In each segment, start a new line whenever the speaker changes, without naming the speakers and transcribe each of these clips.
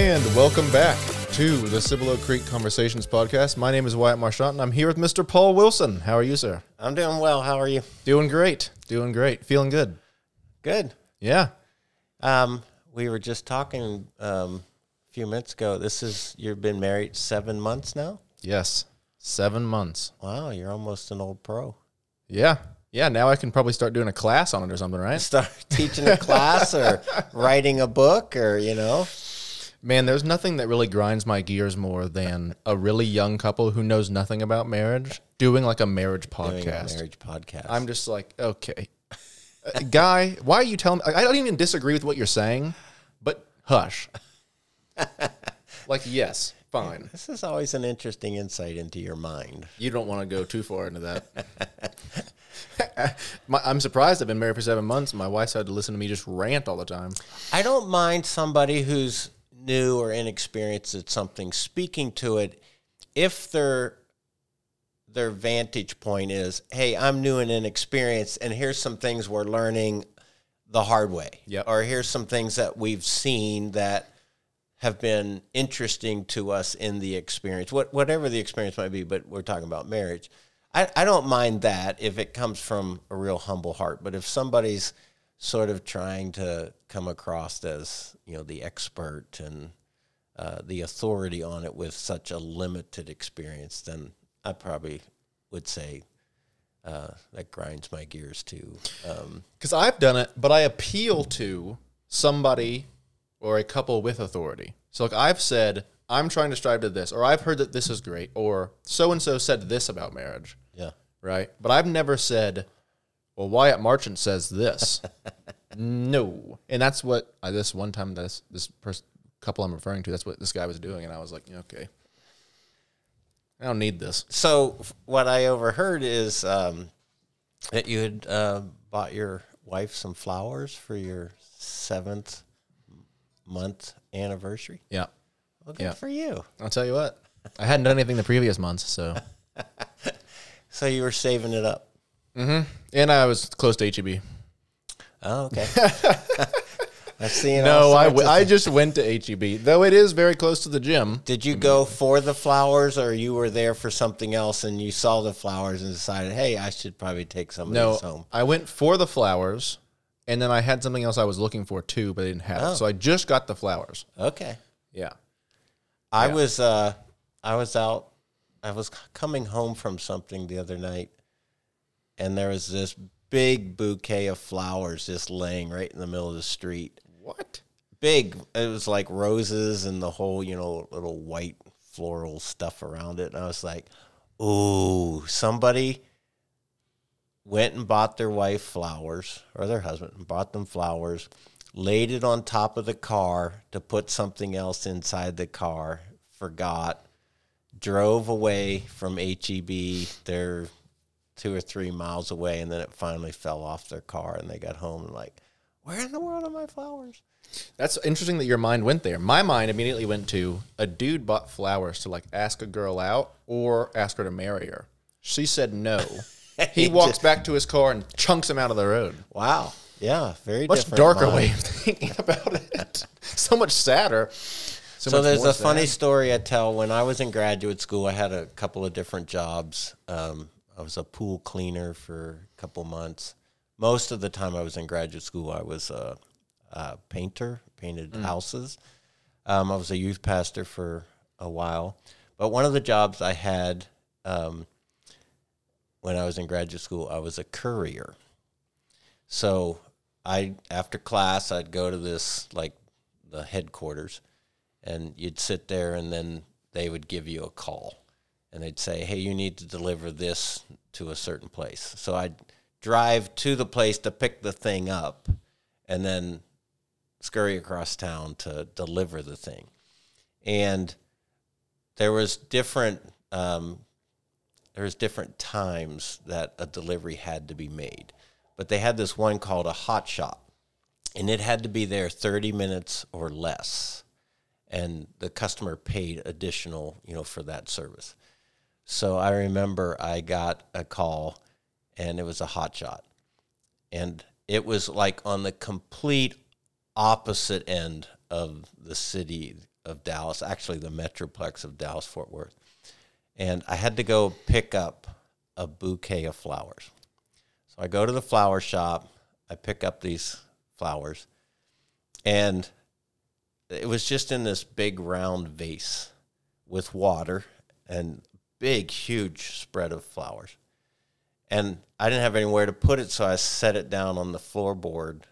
And welcome back to the Cibolo Creek Conversations podcast. My name is Wyatt Marchant, and I'm here with Mr. Paul Wilson. How are you, sir?
I'm doing well. How are you?
Doing great. Doing great. Feeling good.
Good.
Yeah.
Um, we were just talking um, a few minutes ago. This is you've been married seven months now.
Yes. Seven months.
Wow, you're almost an old pro.
Yeah. Yeah. Now I can probably start doing a class on it or something, right?
Start teaching a class or writing a book or you know.
Man, there's nothing that really grinds my gears more than a really young couple who knows nothing about marriage doing like a marriage
Doing a
podcast.
marriage podcast.
I'm just like, okay, Uh, guy, why are you telling? Me? I don't even disagree with what you're saying, but hush. like, yes, fine.
This is always an interesting insight into your mind.
You don't want to go too far into that. My, I'm surprised I've been married for seven months. My wife's had to listen to me just rant all the time.
I don't mind somebody who's new or inexperienced at something speaking to it if their their vantage point is, "Hey, I'm new and inexperienced and here's some things we're learning the hard way."
Yep.
Or here's some things that we've seen that have been interesting to us in the experience. What whatever the experience might be, but we're talking about marriage. I, I don't mind that if it comes from a real humble heart. But if somebody's sort of trying to come across as you know the expert and uh, the authority on it with such a limited experience, then I probably would say uh, that grinds my gears too. Um,
Because I've done it, but I appeal to somebody or a couple with authority. So, like, I've said, I'm trying to strive to this, or I've heard that this is great, or so and so said this about marriage,
yeah,
right? But I've never said, well, Wyatt Marchant says this. no. And that's what I, this one time, this, this person, couple I'm referring to, that's what this guy was doing. And I was like, okay. I don't need this.
So what I overheard is um, that you had uh, bought your wife some flowers for your seventh month anniversary.
Yeah.
Well, good
Yeah.
for you.
I'll tell you what, I hadn't done anything the previous months. So,
So you were saving it up.
And I was close to HEB.
Oh, okay. I've seen.
No, I, w-
of
I just went to HEB, though it is very close to the gym.
Did you go for the flowers, or you were there for something else, and you saw the flowers and decided, "Hey, I should probably take some of
No,
these home."
I went for the flowers, and then I had something else I was looking for too, but I didn't have it. So I just got the flowers.
Okay.
Yeah.
I was uh, I was out. I was coming home from something the other night, and there was this big bouquet of flowers just laying right in the middle of the street.
What?
Big. It was like roses and the whole, you know, little white floral stuff around it. And I was like, "Ooh, somebody." went and bought their wife flowers or their husband and bought them flowers, laid it on top of the car to put something else inside the car, forgot, drove away from HEB. They're two or three miles away, and then it finally fell off their car, and they got home and like, where in the world are my flowers?
That's interesting that your mind went there. My mind immediately went to a dude bought flowers to like ask a girl out or ask her to marry her. She said no. He walks back to his car and chunks him out of the road.
Wow. Yeah, very
Much darker
mind.
way of thinking about it. so much sadder. So,
So
much
there's a funny story I tell. When I was in graduate school, I had a couple of different jobs. Um, I was a pool cleaner for a couple months. Most of the time I was in graduate school, I was a, a painter, painted houses. Um, I was a youth pastor for a while. But one of the jobs I had um, when I was in graduate school, I was a courier. So I after class I'd go to this like the headquarters and you'd sit there and then they would give you a call and they'd say, "Hey, you need to deliver this to a certain place." So I'd drive to the place to pick the thing up and then scurry across town to deliver the thing. And there was different um, there was different times that a delivery had to be made. But they had this one called a hot shot and it had to be there 30 minutes or less and the customer paid additional you know for that service so i remember i got a call and it was a hot shot and it was like on the complete opposite end of the city of Dallas, actually the metroplex of Dallas Fort Worth, and I had to go pick up a bouquet of flowers. So I go to the flower shop, I pick up these flowers, and it was just in this big round vase with water and big, huge spread of flowers. And I didn't have anywhere to put it, so I set it down on the floorboard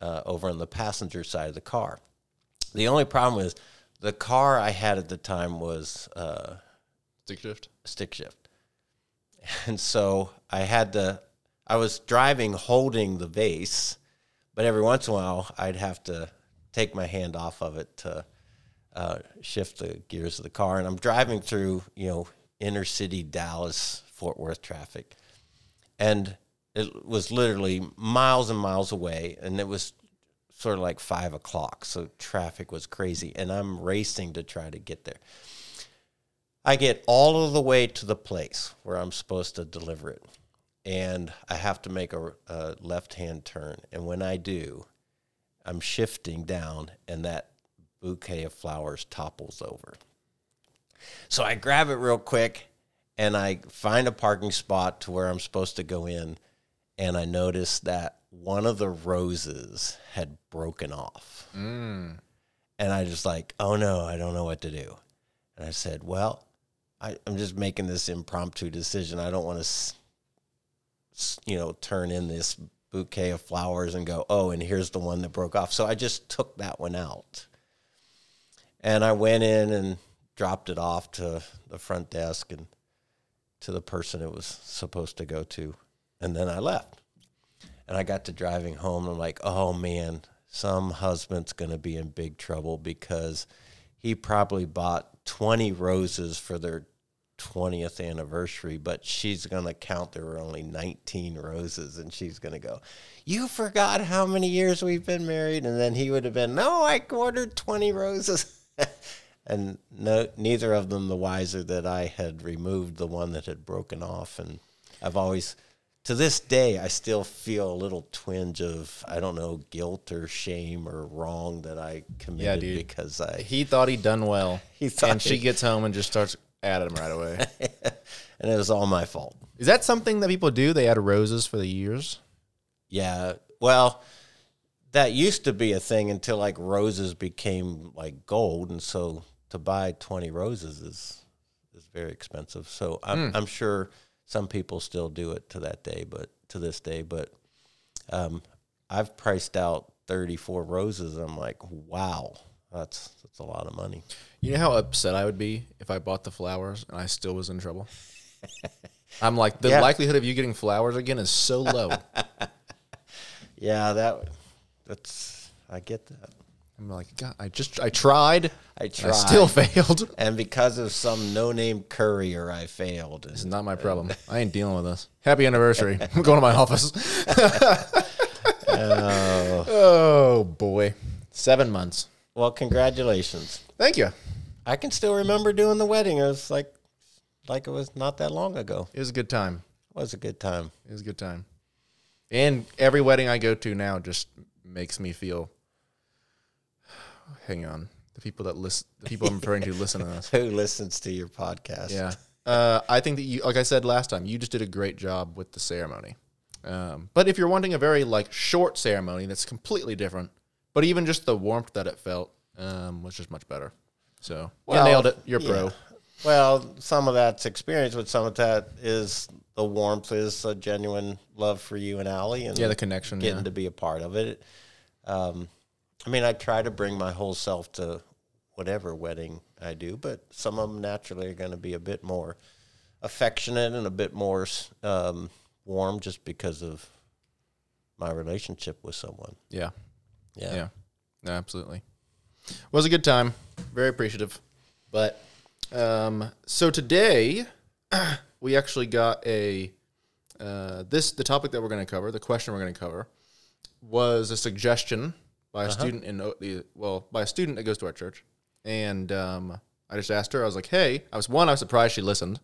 uh, over on the passenger side of the car. The only problem was the car I had at the time was uh,
Stick shift.
stick shift. And so I had to, I was driving holding the vase, but every once in a while I'd have to take my hand off of it to uh, shift the gears of the car. And I'm driving through, you know, inner city Dallas, Fort Worth traffic. And it was literally miles and miles away. And it was sort of like five o'clock. So traffic was crazy. And I'm racing to try to get there. I get all of the way to the place where I'm supposed to deliver it. And I have to make a, a left hand turn. And when I do, I'm shifting down, and that bouquet of flowers topples over. So I grab it real quick and I find a parking spot to where I'm supposed to go in. And I notice that one of the roses had broken off. Mm. And I just like, oh no, I don't know what to do. And I said, well, I, I'm just making this impromptu decision. I don't want to, you know, turn in this bouquet of flowers and go, oh, and here's the one that broke off. So I just took that one out. And I went in and dropped it off to the front desk and to the person it was supposed to go to. And then I left. And I got to driving home. And I'm like, oh man, some husband's going to be in big trouble because he probably bought 20 roses for their 20th anniversary, but she's going to count there were only 19 roses. And she's going to go, You forgot how many years we've been married? And then he would have been, No, I ordered 20 roses. and no, neither of them the wiser that I had removed the one that had broken off. And I've always, to this day, I still feel a little twinge of, I don't know, guilt or shame or wrong that I committed
dude.
because I,
He thought he'd done well.
He thought
and she gets home and just starts at him right away.
and it was all my fault.
Is that something that people do? They add roses for the years?
Yeah. Well, that used to be a thing until like roses became like gold, and so to buy twenty roses is is very expensive. So I'm I'm sure some people still do it to that day, but to this day, but um, I've priced out thirty four roses. I'm like, wow, that's that's a lot of money.
You know how upset I would be if I bought the flowers and I still was in trouble? I'm like, the
Yeah.
likelihood of you getting flowers again is so low.
Yeah, that that's I get that.
I'm like, God, I just, I tried.
I tried.
I still failed.
and because of some no name courier, I failed.
It's not my problem. I ain't dealing with this. Happy anniversary. I'm going to my office. Oh. oh boy, seven months.
Well, congratulations.
Thank you.
I can still remember doing the wedding. It was like like it was not that long ago.
It was a good time.
It was a good time.
It was a good time. And every wedding I go to now just makes me feel. Hang on, the people that listen, the people I'm referring to listen to this.
Who listens to your podcast?
Yeah, uh, I think that you, like I said last time, you just did a great job with the ceremony. Um, but if you're wanting a very like short ceremony that's completely different, but even just the warmth that it felt um, was just much better. So
Well,
you nailed it. You're
yeah.
pro.
Well, some of that's experience, but some of that is the warmth is a genuine love for you and Allie, and
Yeah, the connection.
getting
Yeah.
to be a part of it. Um, I mean, I try to bring my whole self to whatever wedding I do, but some of them naturally are going to be a bit more affectionate and a bit more um, warm just because of my relationship with someone.
yeah,
Yeah.
yeah, No, absolutely. Was a good time. Very appreciative. But um, so today we actually got a uh, this the topic that we're going to cover. The question we're going to cover was a suggestion by a student in the well by a student that goes to our church, and um, I just asked her. I was like, "Hey, I was one. I was surprised she listened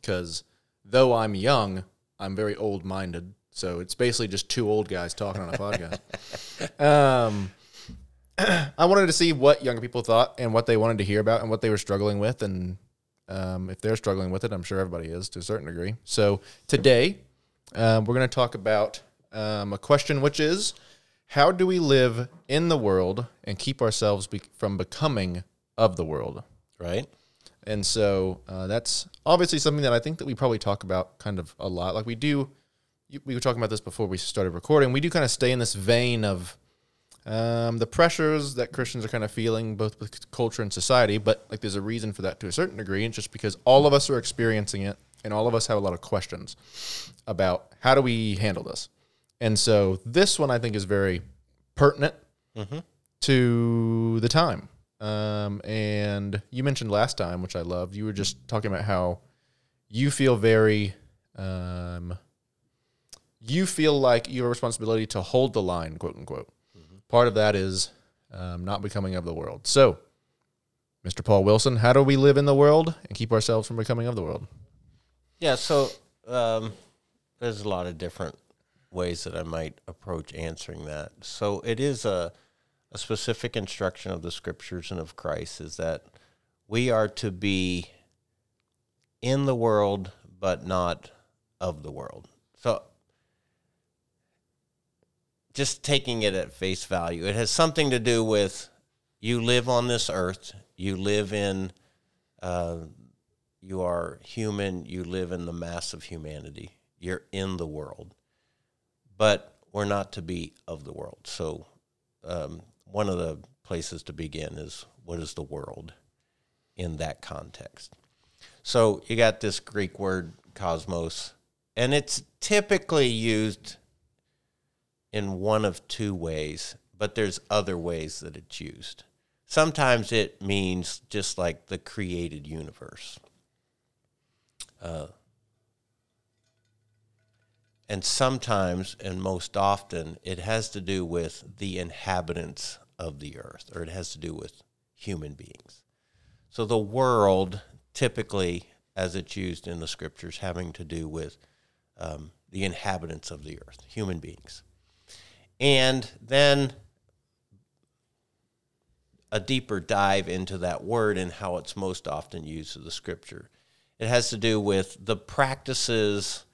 because though I'm young, I'm very old minded. So it's basically just two old guys talking on a podcast." Um, I wanted to see what younger people thought and what they wanted to hear about and what they were struggling with. And um, if they're struggling with it, I'm sure everybody is to a certain degree. So today, um, we're going to talk about um, a question, which is how do we live in the world and keep ourselves be- from becoming of the world?
Right?
And so uh, that's obviously something that I think that we probably talk about kind of a lot. Like we do, we were talking about this before we started recording. We do kind of stay in this vein of um, the pressures that Christians are kind of feeling, both with culture and society. But like, there's a reason for that to a certain degree. It's just because all of us are experiencing it, and all of us have a lot of questions about how do we handle this. And so this one I think is very pertinent to the time. Um, and you mentioned last time, which I loved. You were just talking about how you feel very, um, you feel like you have a responsibility to hold the line, quote unquote. Part of that is um, not becoming of the world. So, Mr. Paul Wilson, how do we live in the world and keep ourselves from becoming of the world?
Yeah, so um, there's a lot of different ways that I might approach answering that. So it is a, a specific instruction of the scriptures and of Christ is that we are to be in the world, but not of the world. So just taking it at face value, it has something to do with you live on this earth, you live in. Uh, you are human, you live in the mass of humanity, you're in the world. But we're not to be of the world. So, um, one of the places to begin is what is the world in that context? So, you got this Greek word cosmos, and it's typically used in one of two ways, but there's other ways that it's used. Sometimes it means just like the created universe. Uh, and sometimes, and most often, it has to do with the inhabitants of the earth, or it has to do with human beings. So the world, typically, as it's used in the scriptures, having to do with um, the inhabitants of the earth, human beings. And then a deeper dive into that word and how it's most often used in the scripture. It has to do with the practices,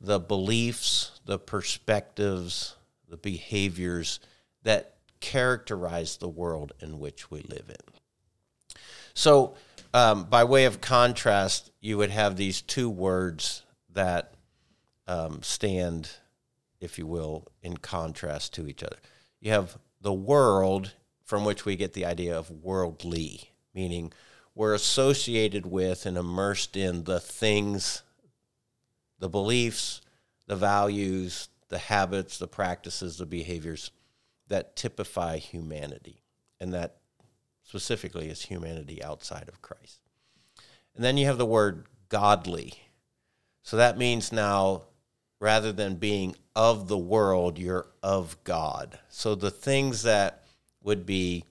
the beliefs, the perspectives, the behaviors that characterize the world in which we live in. So, um, by way of contrast, you would have these two words that um, stand, if you will, in contrast to each other. You have the world, from which we get the idea of worldly, meaning we're associated with and immersed in the things, the beliefs, the values, the habits, the practices, the behaviors that typify humanity. And that specifically is humanity outside of Christ. And then you have the word godly. So that means now, rather than being of the world, you're of God. So the things that would be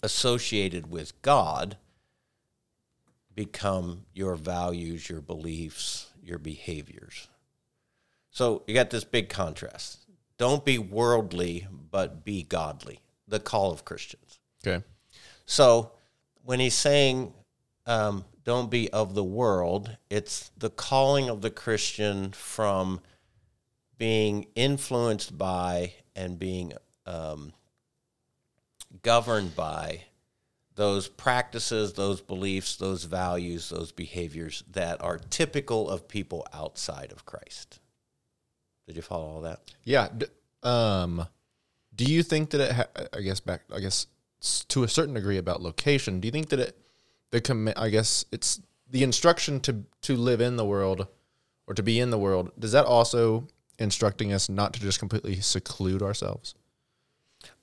associated with God become your values, your beliefs, your behaviors. So you got this big contrast. Don't be worldly, but be godly. The call of Christians.
Okay.
So when he's saying, um, don't be of the world, it's the calling of the Christian from being influenced by and being um, governed by those practices, those beliefs, those values, those behaviors that are typical of people outside of Christ. Did you follow all that?
Yeah. Um, do you think that it? Ha- I guess back. I guess to a certain degree about location. Do you think that it? The commit. I guess it's the instruction to to live in the world, or to be in the world. Does that also instructing us not to just completely seclude ourselves?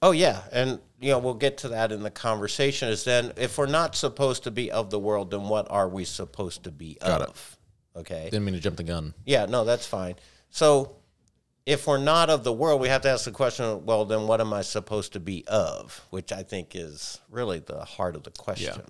Oh yeah, and you know we'll get to that in the conversation. Is then if we're not supposed to be of the world, then what are we supposed to be
Got it.
of? Okay.
Didn't mean to jump the gun.
Yeah, no, that's fine. So if we're not of the world, we have to ask the question, well, then what am I supposed to be of? Which I think is really the heart of the question.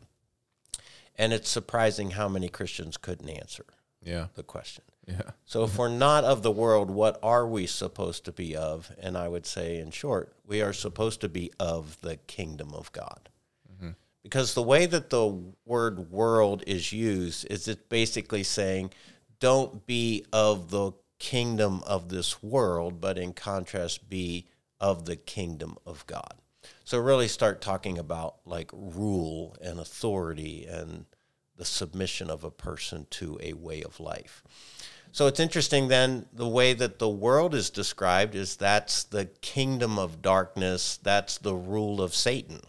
And it's surprising how many Christians couldn't answer.
Yeah.
the question.
Yeah.
So if we're not of the world, what are we supposed to be of? And I would say, in short, we are supposed to be of the kingdom of God. Mm-hmm. Because the way that the word world is used is it's basically saying, don't be of the kingdom of this world, but in contrast, be of the kingdom of God. So really start talking about like rule and authority and the submission of a person to a way of life. So it's interesting then the way that the world is described is that's the kingdom of darkness, that's the rule of Satan.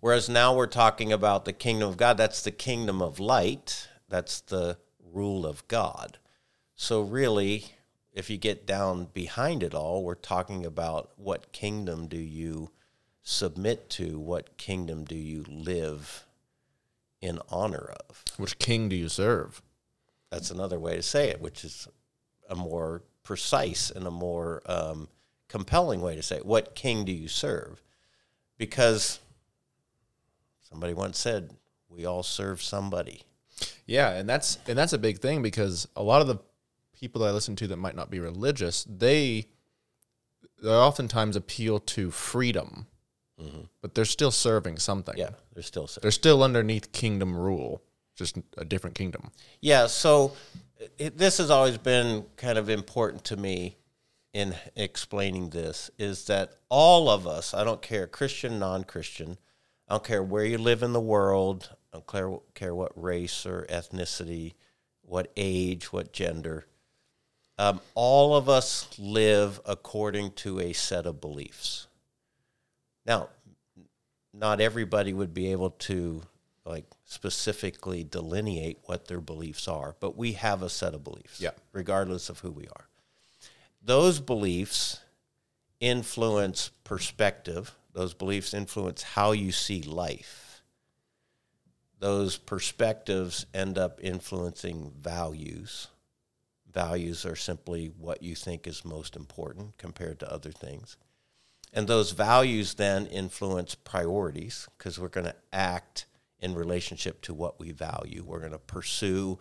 Whereas now we're talking about the kingdom of God, that's the kingdom of light, that's the rule of God. So really, if you get down behind it all, we're talking about what kingdom do you submit to, what kingdom do you live in honor of.
Which king do you serve?
That's another way to say it, which is a more precise and a more um, compelling way to say it. What king do you serve? Because somebody once said, we all serve somebody.
Yeah, and that's and that's a big thing because a lot of the people that I listen to that might not be religious, they they oftentimes appeal to freedom, mm-hmm. but they're still serving something.
Yeah, they're still serving.
They're still underneath kingdom rule, just a different kingdom.
Yeah, so it, this has always been kind of important to me in explaining this is that all of us, I don't care Christian, non-Christian, I don't care where you live in the world, I don't care, care what race or ethnicity, what age, what gender, um, all of us live according to a set of beliefs. Now, not everybody would be able to like specifically delineate what their beliefs are, but we have a set of beliefs,
Yeah.
regardless of who we are. Those beliefs influence perspective. Those beliefs influence how you see life. Those perspectives end up influencing values. Values are simply what you think is most important compared to other things. And those values then influence priorities because we're going to act in relationship to what we value. We're going to pursue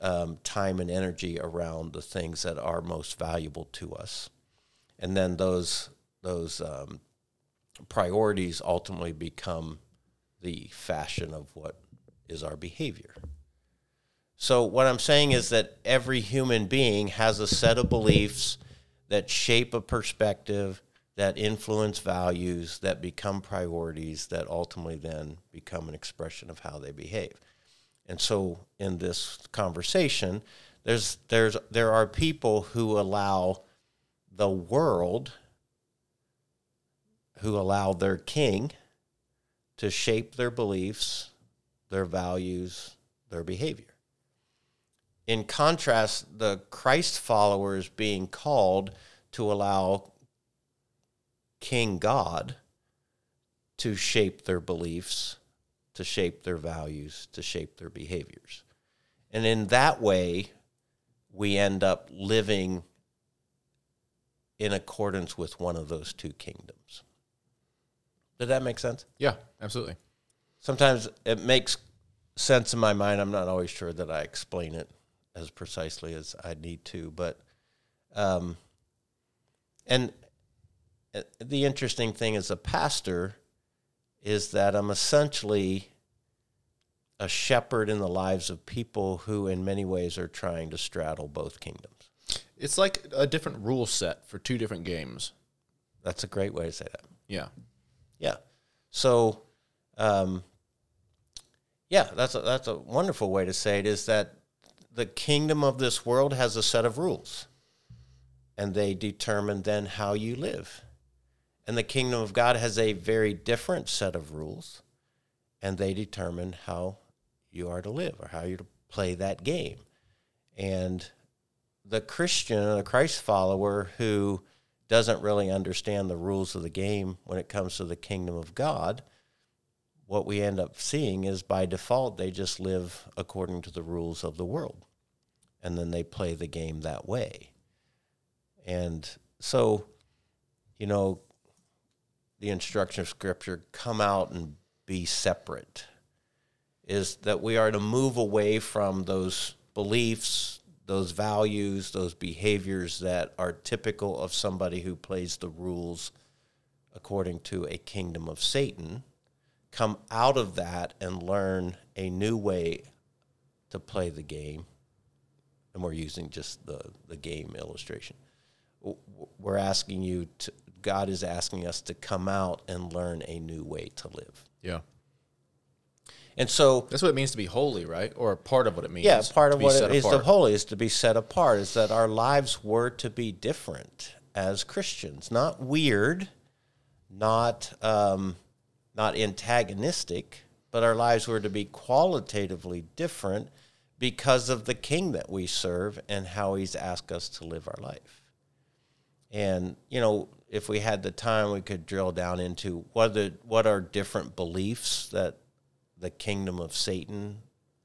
um, time and energy around the things that are most valuable to us. And then those, those um, priorities ultimately become the fashion of what is our behavior. So, what I'm saying is that every human being has a set of beliefs that shape a perspective, that influence values, that become priorities, that ultimately then become an expression of how they behave. And so, in this conversation, there's, there's, there are people who allow the world, who allow their king to shape their beliefs, their values, their behavior. In contrast, the Christ followers being called to allow King God to shape their beliefs, to shape their values, to shape their behaviors. And in that way, we end up living in accordance with one of those two kingdoms. Did that make sense?
Yeah, absolutely.
Sometimes it makes sense in my mind. I'm not always sure that I explain it as precisely as I need to, but um, and uh, the interesting thing as a pastor is that I'm essentially a shepherd in the lives of people who, in many ways, are trying to straddle both kingdoms.
It's like a different rule set for two different games.
That's a great way to say that.
Yeah.
Yeah. So, um, yeah, that's a, that's a wonderful way to say it. Is that the kingdom of this world has a set of rules, and they determine then how you live. And the kingdom of God has a very different set of rules, and they determine how you are to live or how you're to play that game. And the Christian, the Christ follower who doesn't really understand the rules of the game when it comes to the kingdom of God, what we end up seeing is by default they just live according to the rules of the world. And then they play the game that way. And so, you know, the instruction of scripture come out and be separate is that we are to move away from those beliefs, those values, those behaviors that are typical of somebody who plays the rules according to a kingdom of Satan, come out of that and learn a new way to play the game. And we're using just the, the game illustration. We're asking you to, God is asking us to come out and learn a new way to live.
Yeah.
And so,
That's what it means to be holy, right? Or part of what it means.
yeah, part of what it is to holy is to be set apart, is that our lives were to be different as Christians, not weird, not um, not antagonistic, but our lives were to be qualitatively different because of the King that we serve and how He's asked us to live our life. And you know, if we had the time, we could drill down into what the what are different beliefs that the kingdom of Satan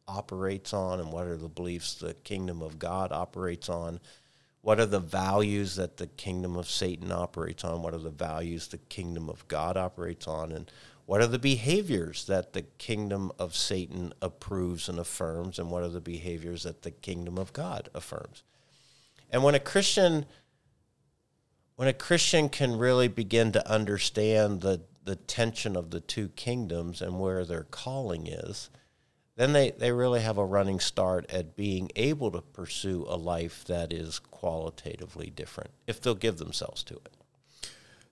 operates on, and what are the beliefs the kingdom of God operates on. What are the values that the kingdom of Satan operates on? What are the values the kingdom of God operates on? And what are the behaviors that the kingdom of Satan approves and affirms? And what are the behaviors that the kingdom of God affirms? And when a Christian when a Christian can really begin to understand the, the tension of the two kingdoms and where their calling is, then they, they really have a running start at being able to pursue a life that is qualitatively different if they'll give themselves to it.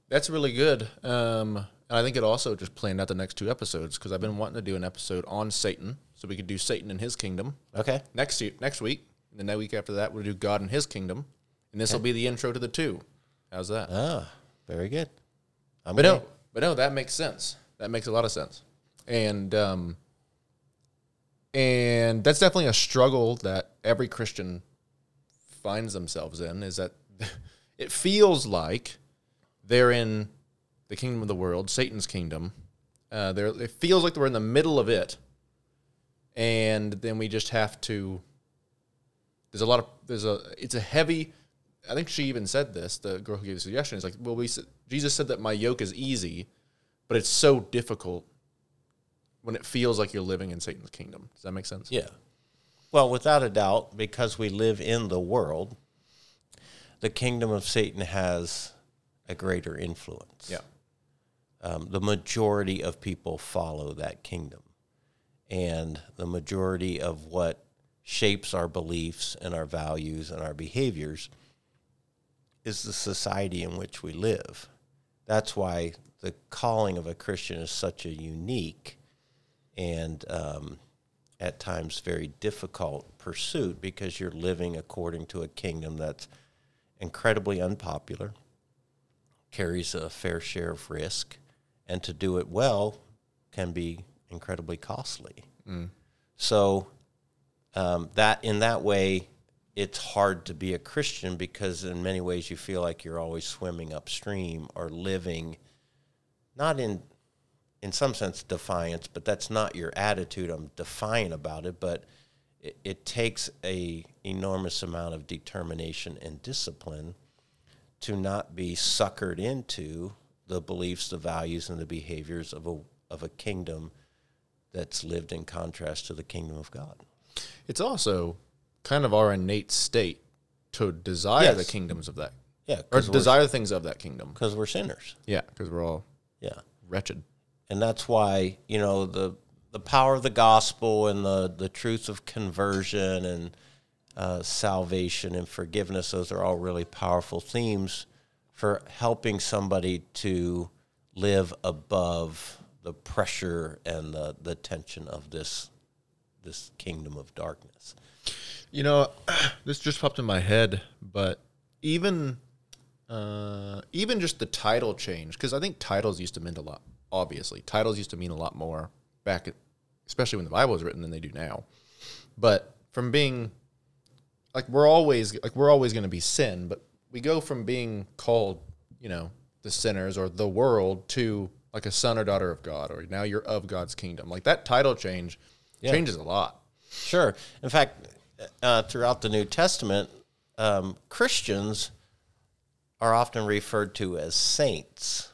That's really good. Um, and I think it also just planned out the next two episodes because I've been wanting to do an episode on Satan, so we could do Satan and his kingdom
Okay?
next next week. And then the week after that, we'll do God and his kingdom, and this will be the intro to the two. How's that?
Ah, very good. I'm
But no, but no, that makes sense. That makes a lot of sense. And um, and that's definitely a struggle that every Christian finds themselves in. Is that it feels like they're in the kingdom of the world, Satan's kingdom. Uh, there, it feels like we're in the middle of it, and then we just have to. There's a lot of there's a it's a heavy. I think she even said this. The girl who gave the suggestion is like, well, we Jesus said that my yoke is easy, but it's so difficult when it feels like you're living in Satan's kingdom. Does that make sense?
Yeah. Well, without a doubt, because we live in the world, the kingdom of Satan has a greater influence.
Yeah.
Um, the majority of people follow that kingdom. And the majority of what shapes our beliefs and our values and our behaviors is the society in which we live. That's why the calling of a Christian is such a unique and um, at times very difficult pursuit because you're living according to a kingdom that's incredibly unpopular, carries a fair share of risk, and to do it well can be incredibly costly. So um, that in that way, it's hard to be a Christian because in many ways you feel like you're always swimming upstream or living not in in some sense defiance, but that's not your attitude. I'm defiant about it, but it, it takes a enormous amount of determination and discipline to not be suckered into the beliefs, the values, and the behaviors of a of a kingdom that's lived in contrast to the kingdom of God.
It's also kind of our innate state to desire the kingdoms of that,
Yeah,
or desire things of that kingdom
because we're sinners.
Yeah, because we're all
Yeah.
wretched.
and that's why you know the the power of the gospel and the the truth of conversion and uh, salvation and forgiveness those are all really powerful themes for helping somebody to live above the pressure and the, the tension of this this kingdom of darkness
You know, this just popped in my head, but even uh, even just the title change, because I think titles used to mean a lot. Obviously, titles used to mean a lot more back, at, especially when the Bible was written, than they do now. But from being like we're always like we're always going to be sin, but we go from being called, you know, the sinners or the world to like a son or daughter of God, or now you're of God's kingdom. Like that title change changes a lot.
Sure. In fact, uh, throughout the New Testament, um, Christians are often referred to as saints.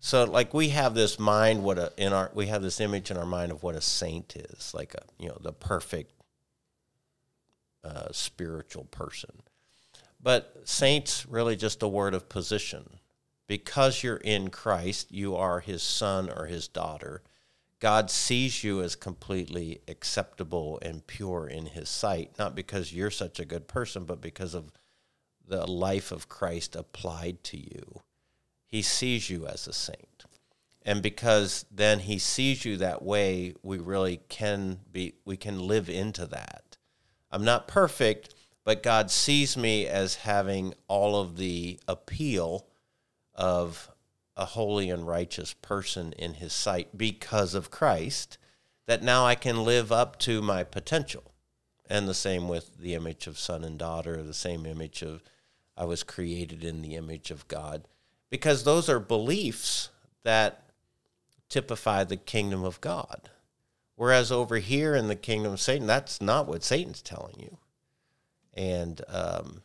So like we have this mind what a in our we have this image in our mind of what a saint is, like a you know the perfect uh, spiritual person. But saints really just a word of position. Because you're in Christ, you are his son or his daughter. God sees you as completely acceptable and pure in his sight, not because you're such a good person, but because of the life of Christ applied to you. He sees you as a saint. And because then he sees you that way, we really can be we can live into that. I'm not perfect, but God sees me as having all of the appeal of a holy and righteous person in his sight because of Christ, that now I can live up to my potential. And the same with the image of son and daughter, the same image of I was created in the image of God. Because those are beliefs that typify the kingdom of God. Whereas over here in the kingdom of Satan, that's not what Satan's telling you. And um,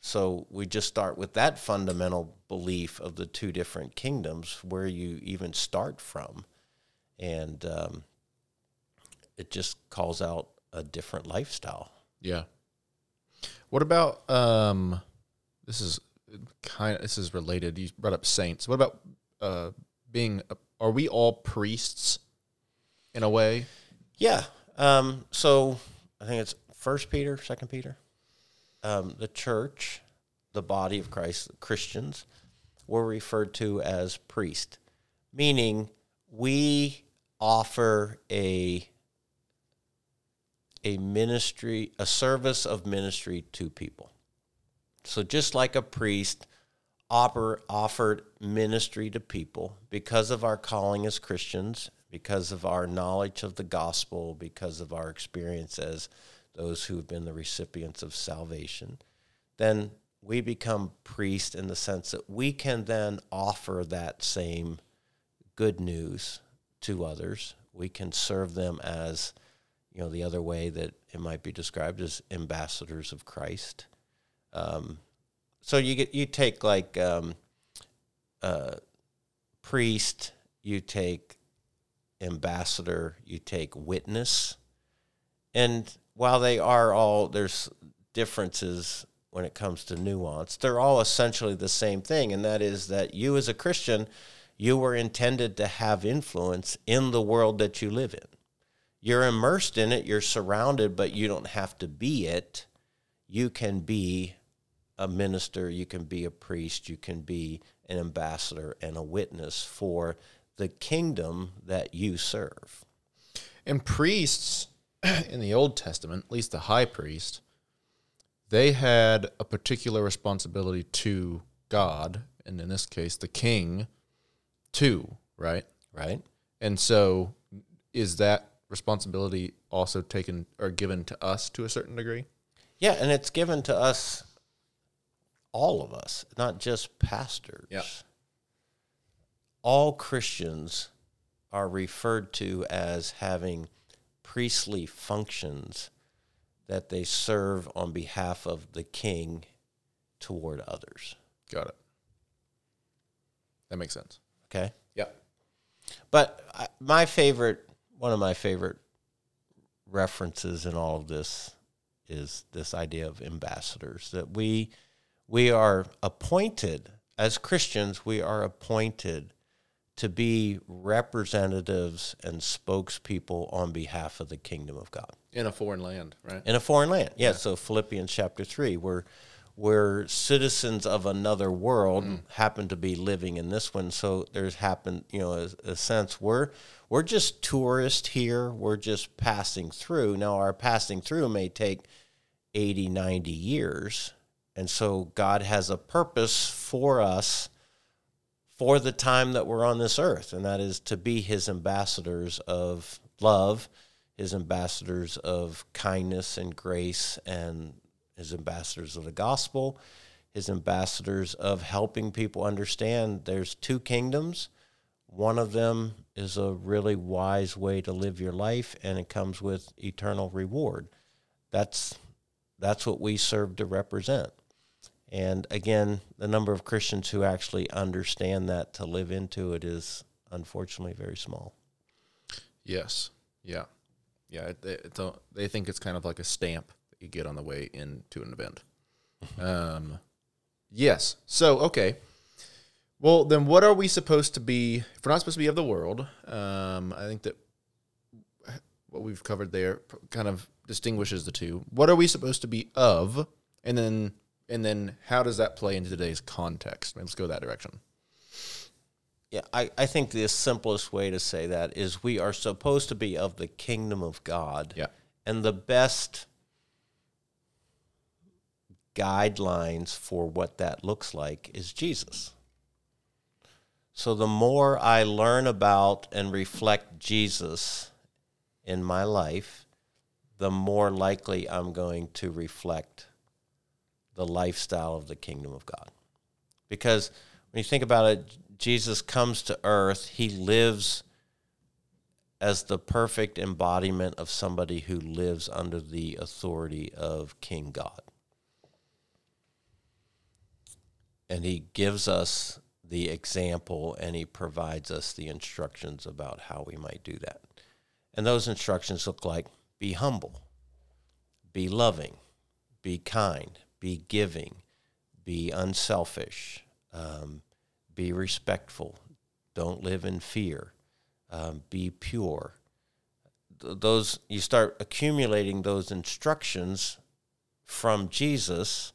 so we just start with that fundamental belief of the two different kingdoms, where you even start from. And um, it just calls out a different lifestyle.
Yeah. What about um this is kind of this is related. You brought up saints. What about uh being are we all priests in a way?
Yeah. Um so I think it's First Peter, Second Peter. Um, the church, the body of Christ, Christians, were referred to as priest, meaning we offer a a ministry, a service of ministry to people. So just like a priest offer, offered ministry to people because of our calling as Christians, because of our knowledge of the gospel, because of our experience as those who have been the recipients of salvation, then we become priests in the sense that we can then offer that same good news to others. We can serve them as, you know, the other way that it might be described as ambassadors of Christ. Um, so you get you take like um, uh, priest, you take ambassador, you take witness, and while they are all there's differences when it comes to nuance, they're all essentially the same thing, and that is that you as a Christian, you were intended to have influence in the world that you live in. You're immersed in it, you're surrounded, but you don't have to be it. You can be a minister, you can be a priest, you can be an ambassador and a witness for the kingdom that you serve.
And priests in the Old Testament, at least the high priest, they had a particular responsibility to God, and in this case, the king, too, right?
Right.
And so, is that responsibility also taken or given to us to a certain degree?
Yeah, and it's given to us, all of us, not just pastors.
Yeah.
All Christians are referred to as having priestly functions that they serve on behalf of the king toward others.
Got it. That makes sense.
Okay?
Yeah.
But I, my favorite, one of my favorite references in all of this is this idea of ambassadors that we we are appointed as Christians we are appointed to be representatives and spokespeople on behalf of the kingdom of God.
In a foreign land, right?
in a foreign land. Yeah, so Philippians chapter 3 we're we're citizens of another world mm. happen to be living in this one. So there's happened you know a, a sense we're we're just tourists here. We're just passing through. Now our passing through may take 80 90 years. And so god has a purpose for us for the time that we're on this earth and that is to be his ambassadors of love his ambassadors of kindness and grace and his ambassadors of the gospel, his ambassadors of helping people understand there's two kingdoms. One of them is a really wise way to live your life, and it comes with eternal reward. That's that's what we serve to represent. And again, the number of Christians who actually understand that to live into it is unfortunately very small.
Yes. Yeah. Yeah. It, it, a, they think it's kind of like a stamp that you get on the way into an event. um, yes. So, okay. Well, then what are we supposed to be? If we're not supposed to be of the world, um, I think that what we've covered there kind of distinguishes the two. What are we supposed to be of? And then, and then how does that play into today's context? Let's go that direction.
Yeah, I, I think the simplest way to say that is we are supposed to be of the kingdom of God.
Yeah.
And the best guidelines for what that looks like is Jesus. So the more I learn about and reflect Jesus in my life, the more likely I'm going to reflect the lifestyle of the kingdom of God. Because when you think about it, Jesus comes to earth, he lives as the perfect embodiment of somebody who lives under the authority of King God. And he gives us the example and he provides us the instructions about how we might do that. And those instructions look like be humble, be loving, be kind, be giving, be unselfish, um, be respectful, don't live in fear, um, be pure. Th- those you start accumulating those instructions from Jesus,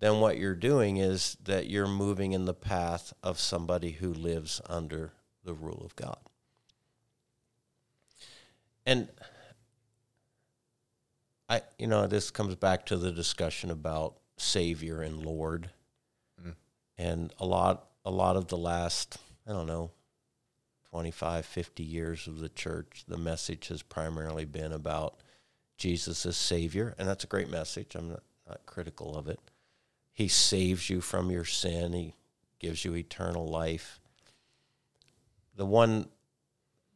then what you're doing is that you're moving in the path of somebody who lives under the rule of God. And I you know this comes back to the discussion about savior and lord.
Mm.
And a lot a lot of the last, I don't know, 25, 50 years of the church, the message has primarily been about Jesus as Savior, and that's a great message. I'm not, not critical of it. He saves you from your sin, He gives you eternal life. The one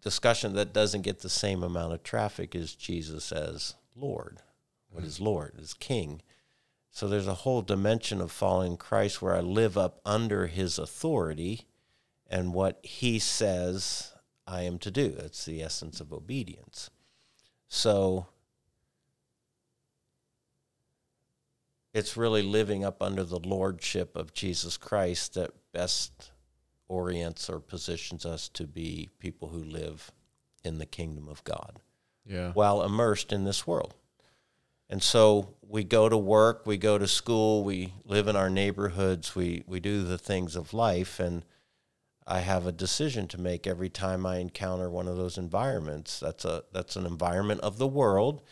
discussion that doesn't get the same amount of traffic is Jesus as Lord. What is Lord? Is King. So there's a whole dimension of following Christ where I live up under his authority and what he says I am to do. That's the essence of obedience. So it's really living up under the lordship of Jesus Christ that best orients or positions us to be people who live in the kingdom of God
Yeah.
while immersed in this world. And so we go to work, we go to school, we live in our neighborhoods, we, we do the things of life. And I have a decision to make every time I encounter one of those environments. That's, a, that's an environment of the world,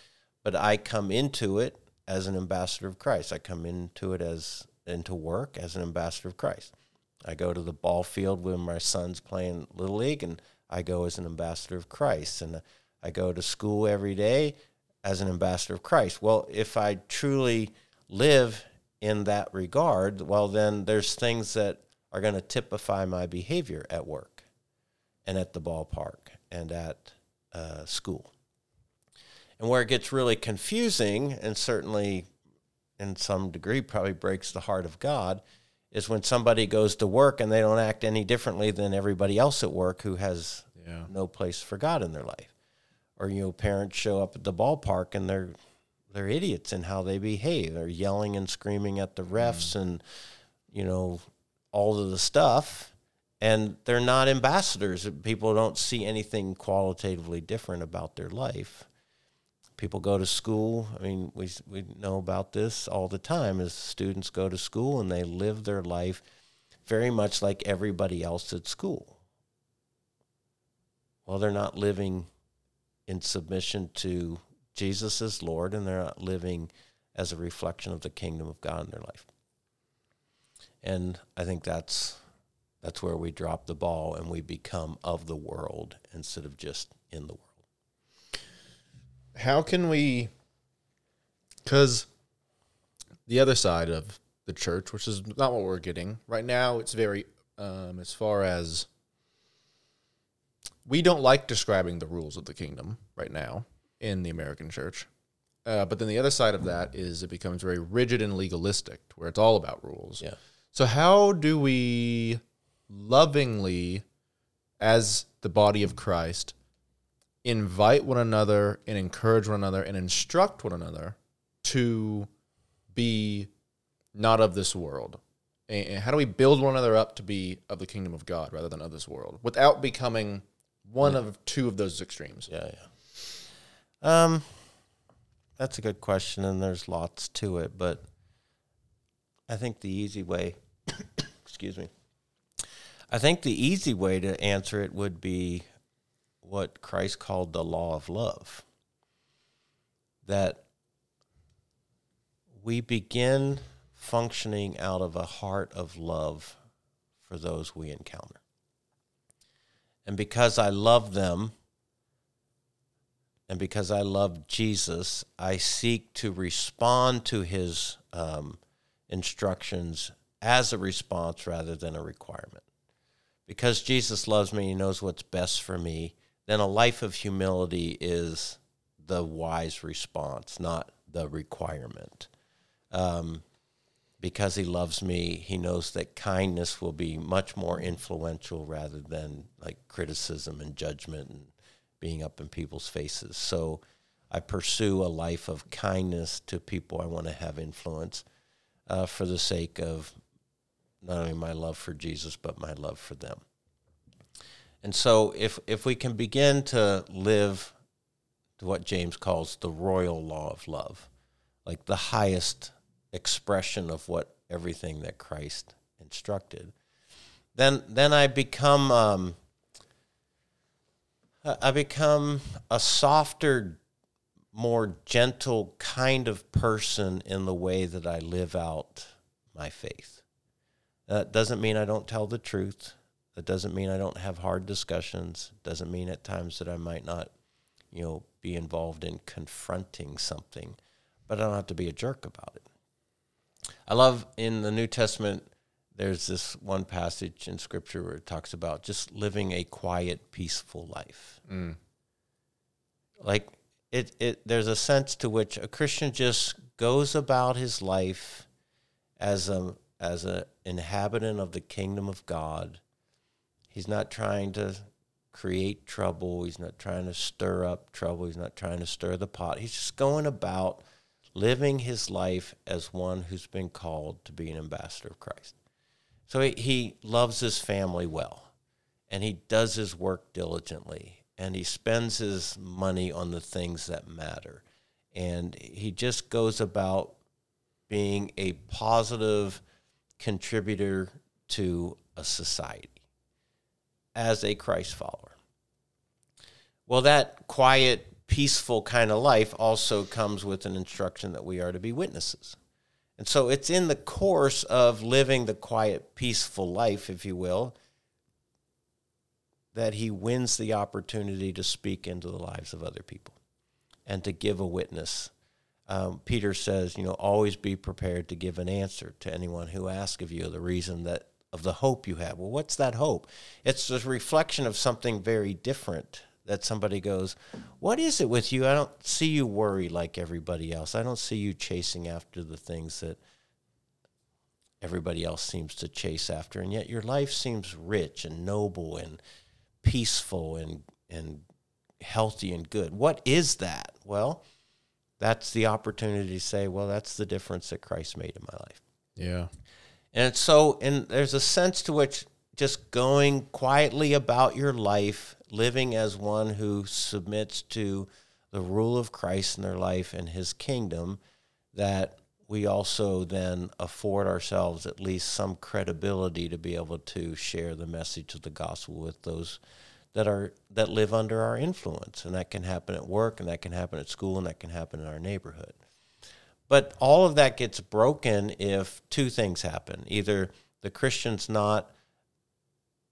but I come into it as an ambassador of Christ. I come into it as into work as an ambassador of Christ. I go to the ball field when my son's playing Little League, and I go as an ambassador of Christ. And I go to school every day as an ambassador of Christ. Well, if I truly live in that regard, well, then there's things that are going to typify my behavior at work and at the ballpark and at uh, school. And where it gets really confusing, and certainly in some degree probably breaks the heart of God, is when somebody goes to work and they don't act any differently than everybody else at work who has
Yeah.
no place for God in their life. Or you know, parents show up at the ballpark and they're they're idiots in how they behave. They're yelling and screaming at the refs mm. and you know all of the stuff, and they're not ambassadors. People don't see anything qualitatively different about their life. People go to school. I mean, we we know about this all the time. As students go to school and they live their life very much like everybody else at school. Well, they're not living in submission to Jesus as Lord, and they're not living as a reflection of the kingdom of God in their life. And I think that's that's where we drop the ball and we become of the world instead of just in the world.
How can we? Because the other side of the church, which is not what we're getting right now, it's very um, as far as we don't like describing the rules of the kingdom right now in the American church. Uh, but then the other side of that is it becomes very rigid and legalistic, where it's all about rules.
Yeah.
So how do we lovingly, as the body of Christ, invite one another and encourage one another and instruct one another to be not of this world? And and how do we build one another up to be of the kingdom of God rather than of this world without becoming one of two of those extremes?
Yeah, yeah. Um, that's a good question, and there's lots to it, but I think the easy way, excuse me, I think the easy way to answer it would be what Christ called the law of love. That we begin functioning out of a heart of love for those we encounter. And because I love them, and because I love Jesus, I seek to respond to his um, instructions as a response rather than a requirement. Because Jesus loves me, he knows what's best for me, then a life of humility is the wise response, not the requirement. Um, because he loves me, he knows that kindness will be much more influential rather than like criticism and judgment and being up in people's faces. So I pursue a life of kindness to people I want to have influence uh, for the sake of not only my love for Jesus, but my love for them. And so if, if we can begin to live to what James calls the royal law of love, like the highest expression of what everything that Christ instructed, then then I become um, I become a softer, more gentle kind of person in the way that I live out my faith. That doesn't mean I don't tell the truth. That doesn't mean I don't have hard discussions. Doesn't mean at times that I might not, you know, be involved in confronting something, but I don't have to be a jerk about it. I love in the New Testament, there's this one passage in Scripture where it talks about just living a quiet, peaceful life. Mm. Like it, it, there's a sense to which a Christian just goes about his life as a as an inhabitant of the kingdom of God. He's not trying to create trouble. He's not trying to stir up trouble. He's not trying to stir the pot. He's just going about living his life as one who's been called to be an ambassador of Christ. So he, he loves his family well, and he does his work diligently, and he spends his money on the things that matter. And he just goes about being a positive contributor to a society as a Christ follower. Well, that quiet, peaceful kind of life also comes with an instruction that we are to be witnesses. And so it's in the course of living the quiet, peaceful life, if you will, that he wins the opportunity to speak into the lives of other people and to give a witness. Um, Peter says, you know, always be prepared to give an answer to anyone who asks of you the reason that of the hope you have. Well, what's that hope? It's a reflection of something very different that somebody goes, What is it with you? I don't see you worry like everybody else. I don't see you chasing after the things that everybody else seems to chase after. And yet your life seems rich and noble and peaceful and, and healthy and good. What is that? Well, that's the opportunity to say, Well, that's the difference that Christ made in my life.
Yeah.
And so, and there's a sense to which just going quietly about your life, living as one who submits to the rule of Christ in their life and his kingdom, that we also then afford ourselves at least some credibility to be able to share the message of the gospel with those that are that live under our influence. And that can happen at work and that can happen at school and that can happen in our neighborhood. But all of that gets broken if two things happen. Either the christian's not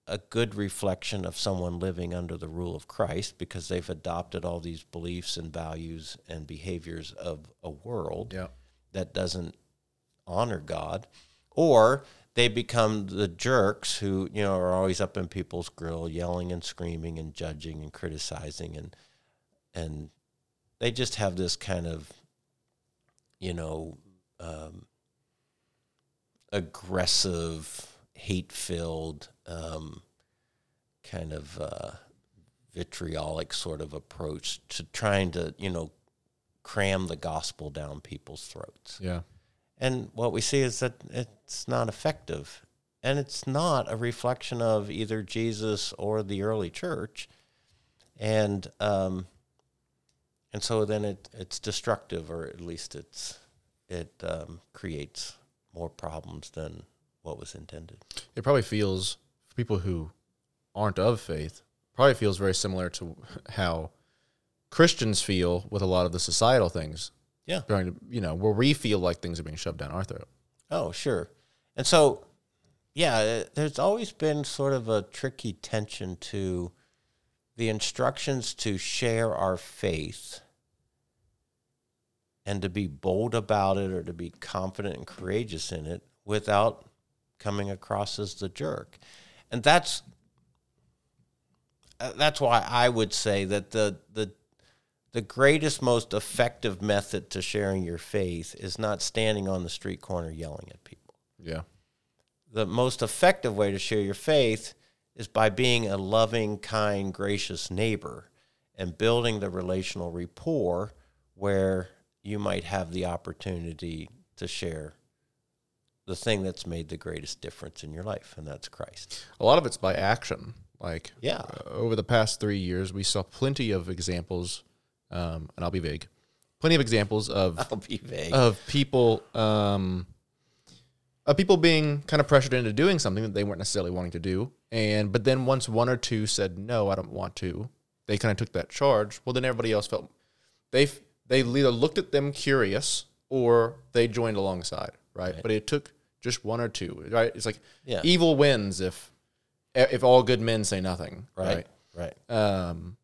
a good reflection of someone living under the rule of Christ because they've adopted all these beliefs and values and behaviors of a world
Yeah.
that doesn't honor God, or they become the jerks who you know are always up in people's grill, yelling and screaming and judging and criticizing and and they just have this kind of you know, um, aggressive, hate filled, um, kind of uh, vitriolic sort of approach to trying to, you know, cram the gospel down people's throats.
Yeah.
And what we see is that it's not effective. And it's not a reflection of either Jesus or the early church. And um, and so then it, it's destructive, or at least it's it um, creates more problems than what was intended.
It probably feels for people who aren't of faith, probably feels very similar to how Christians feel with a lot of the societal things.
Yeah.
To, you know, where we feel like things are being shoved down our throat.
Oh, sure. And so, yeah, uh, there's always been sort of a tricky tension to the instructions to share our faith and to be bold about it or to be confident and courageous in it without coming across as the jerk. And that's uh, that's why I would say that the the the greatest most effective method to sharing your faith is not standing on the street corner yelling at people.
Yeah.
The most effective way to share your faith is by being a loving, kind, gracious neighbor and building the relational rapport where you might have the opportunity to share the thing that's made the greatest difference in your life, and that's Christ.
A lot of it's by action. Like,
Yeah.
uh, over the past three years, we saw plenty of examples, um, and I'll be vague, plenty of examples of
I'll be vague.
of people um, of people being kind of pressured into doing something that they weren't necessarily wanting to do, and but then once one or two said no, I don't want to, they kind of took that charge. Well, then everybody else felt they they either looked at them curious or they joined alongside, right? But it took just one or two, right? It's like
Yeah.
evil wins if if all good men say nothing,
right.
right?
Right.
Um,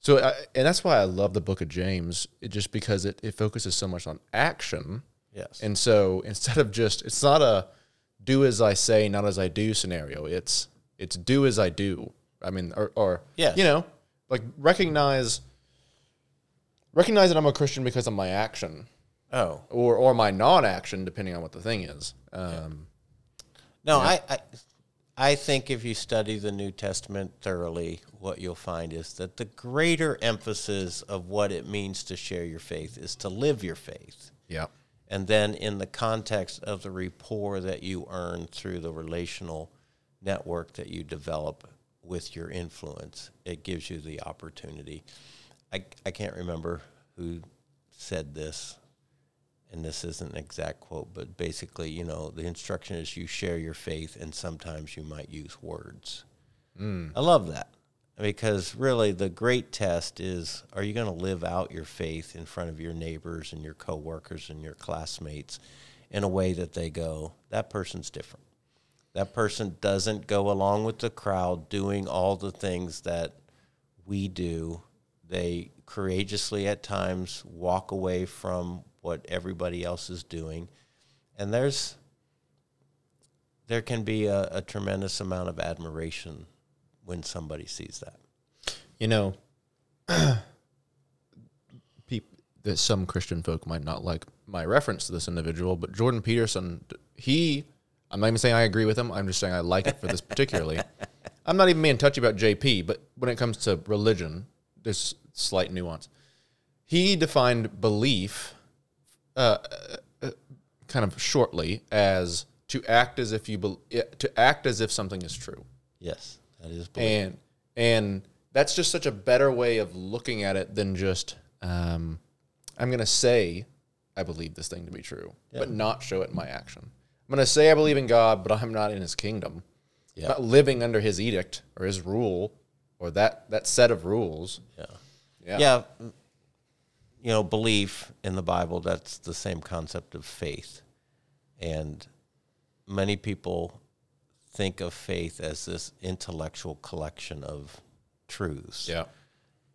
so, I, and that's why I love the book of James, it, just because it, it focuses so much on action.
Yes.
And so instead of just, it's not a do as I say, not as I do scenario. It's, it's do as I do. I mean, or, or
Yes.
you know, like recognize, recognize that I'm a Christian because of my action
oh.
or, or my non-action, depending on what the thing is. Um,
No, I, I I think if you study the New Testament thoroughly, what you'll find is that the greater emphasis of what it means to share your faith is to live your faith.
yeah.
And then in the context of the rapport that you earn through the relational network that you develop with your influence, it gives you the opportunity. I, I can't remember who said this, and this isn't an exact quote, but basically, you know, the instruction is you share your faith, and sometimes you might use words. Mm. I love that because really the great test is are you going to live out your faith in front of your neighbors and your coworkers and your classmates in a way that they go, that person's different. That person doesn't go along with the crowd doing all the things that we do. They courageously at times walk away from what everybody else is doing. And there's there can be a, a tremendous amount of admiration when somebody sees that.
You know, that some Christian folk might not like my reference to this individual, but Jordan Peterson, he, I'm not even saying I agree with him. I'm just saying I like it for this particularly. I'm not even being touchy about JP, but when it comes to religion, there's slight nuance. He defined belief, uh, uh, kind of shortly, as to act as if you bel to act as if something is true
Yes, that is belief.
and and that's just such a better way of looking at it than just um, I'm going to say I believe this thing to be true, but not show it in my action. I'm going to say I believe in God, but I'm not in His kingdom.
Yeah.
Not living under His edict or His rule or that that set of rules.
yeah.
Yeah.
yeah, you know, belief in the Bible, that's the same concept of faith. And many people think of faith as this intellectual collection of truths.
Yeah.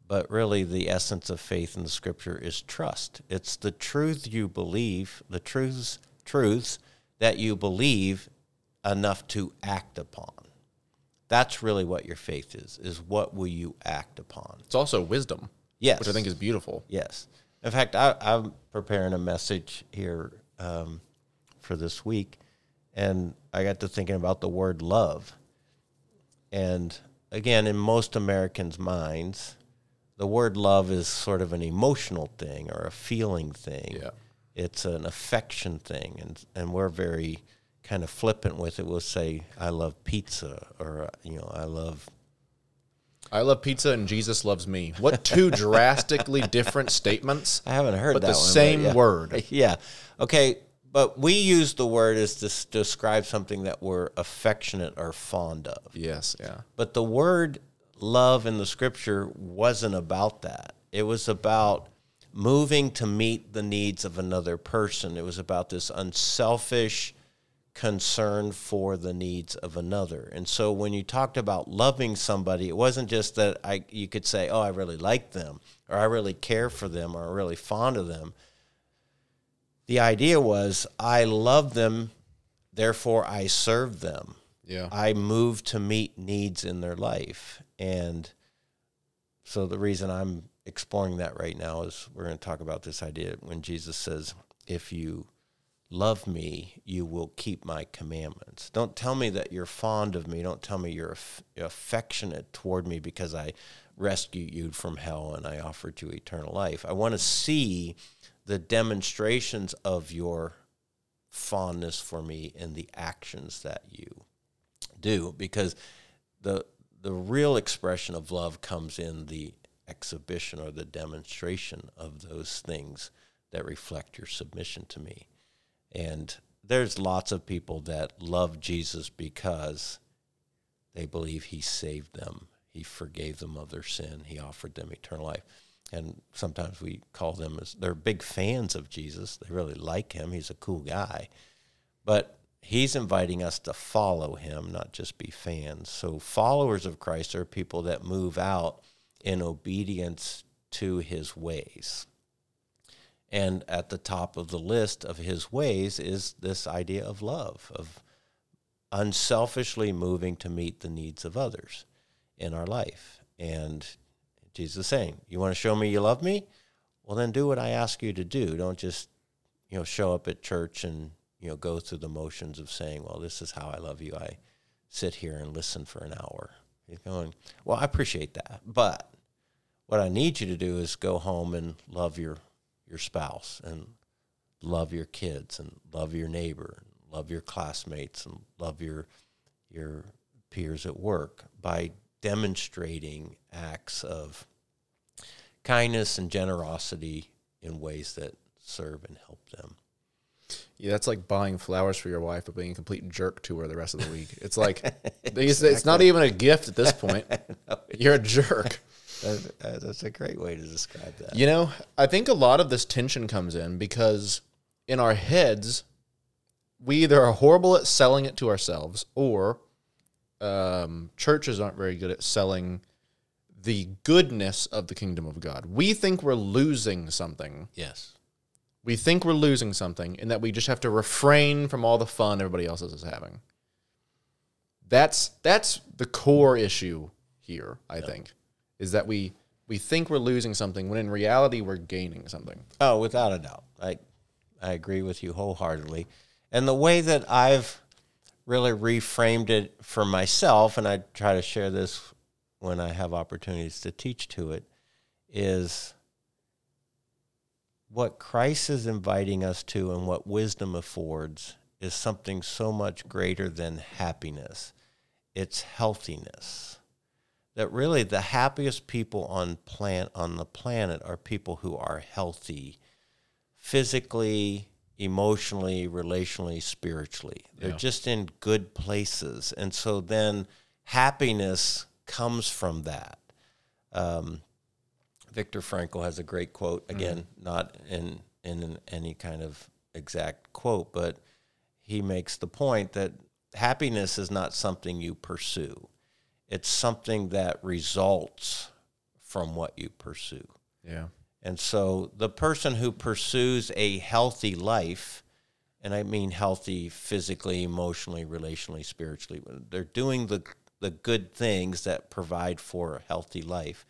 But really, the essence of faith in the scripture is trust. It's the truth you believe, the truths, truths that you believe enough to act upon. That's really what your faith is, is what will you act upon?
It's also wisdom,
Yes.
which I think is beautiful.
Yes. In fact, I, I'm preparing a message here um, for this week, and I got to thinking about the word love. And again, in most Americans' minds, the word love is sort of an emotional thing or a feeling thing.
Yeah.
It's an affection thing, and and we're very kind of flippant with it. We'll say, "I love pizza," or you know, "I love."
I love pizza and Jesus loves me. What two drastically different statements?
I haven't heard
But
that
the
one,
same
yeah.
word.
Yeah. Okay, but we use the word as to describe something that we're affectionate or fond of.
Yes, yeah.
But the word love in the scripture wasn't about that. It was about moving to meet the needs of another person. It was about this unselfish concern for the needs of another. And so when you talked about loving somebody, it wasn't just that I you could say, "Oh, I really like them," or "I really care for them," or "I'm really fond of them." The idea was, I love them, therefore I serve them.
Yeah.
I move to meet needs in their life. And so the reason I'm exploring that right now is we're going to talk about this idea when Jesus says, If you love me, you will keep my commandments. Don't tell me that you're fond of me. Don't tell me you're aff- affectionate toward me because I rescued you from hell and I offered you eternal life. I want to see the demonstrations of your fondness for me in the actions that you do because the the real expression of love comes in the exhibition or the demonstration of those things that reflect your submission to me. And there's lots of people that love Jesus because they believe he saved them. He forgave them of their sin. He offered them eternal life. And sometimes we call them as they're big fans of Jesus. They really like him. He's a cool guy. But he's inviting us to follow him, not just be fans. So followers of Christ are people that move out in obedience to his ways. And at the top of the list of his ways is this idea of love, of unselfishly moving to meet the needs of others in our life. And Jesus is saying, You want to show me you love me? Well, then do what I ask you to do. Don't just, you know, show up at church and, you know, go through the motions of saying, Well, this is how I love you. I sit here and listen for an hour. He's going, Well, I appreciate that. But what I need you to do is go home and love your your spouse and love your kids and love your neighbor and love your classmates and love your your peers at work by demonstrating acts of kindness and generosity in ways that serve and help them.
Yeah, that's like buying flowers for your wife, but being a complete jerk to her the rest of the week. It's like it's, it's not even a gift at this point. You're a jerk.
That- That's a great way to describe that.
You know, I think a lot of this tension comes in because in our heads, we either are horrible at selling it to ourselves or um, churches aren't very good at selling the goodness of the kingdom of God. We think we're losing something.
Yes.
We think we're losing something and that we just have to refrain from all the fun everybody else is having. That's that's the core issue here, I think, is that we we think we're losing something when in reality we're gaining something.
Oh, without a doubt. I I agree with you wholeheartedly. And the way that I've really reframed it for myself, and I try to share this when I have opportunities to teach to it, is what Christ is inviting us to and what wisdom affords is something so much greater than happiness. It's healthiness. That really the happiest people on plant on the planet are people who are healthy physically, emotionally, relationally, spiritually. They're
Yeah.
just in good places. And so then happiness comes from that. Um, Viktor Frankl has a great quote, again, not in, in any kind of exact quote, but he makes the point that happiness is not something you pursue. It's something that results from what you pursue.
Yeah.
And so the person who pursues a healthy life, and I mean healthy physically, emotionally, relationally, spiritually, they're doing the, the good things that provide for a healthy life.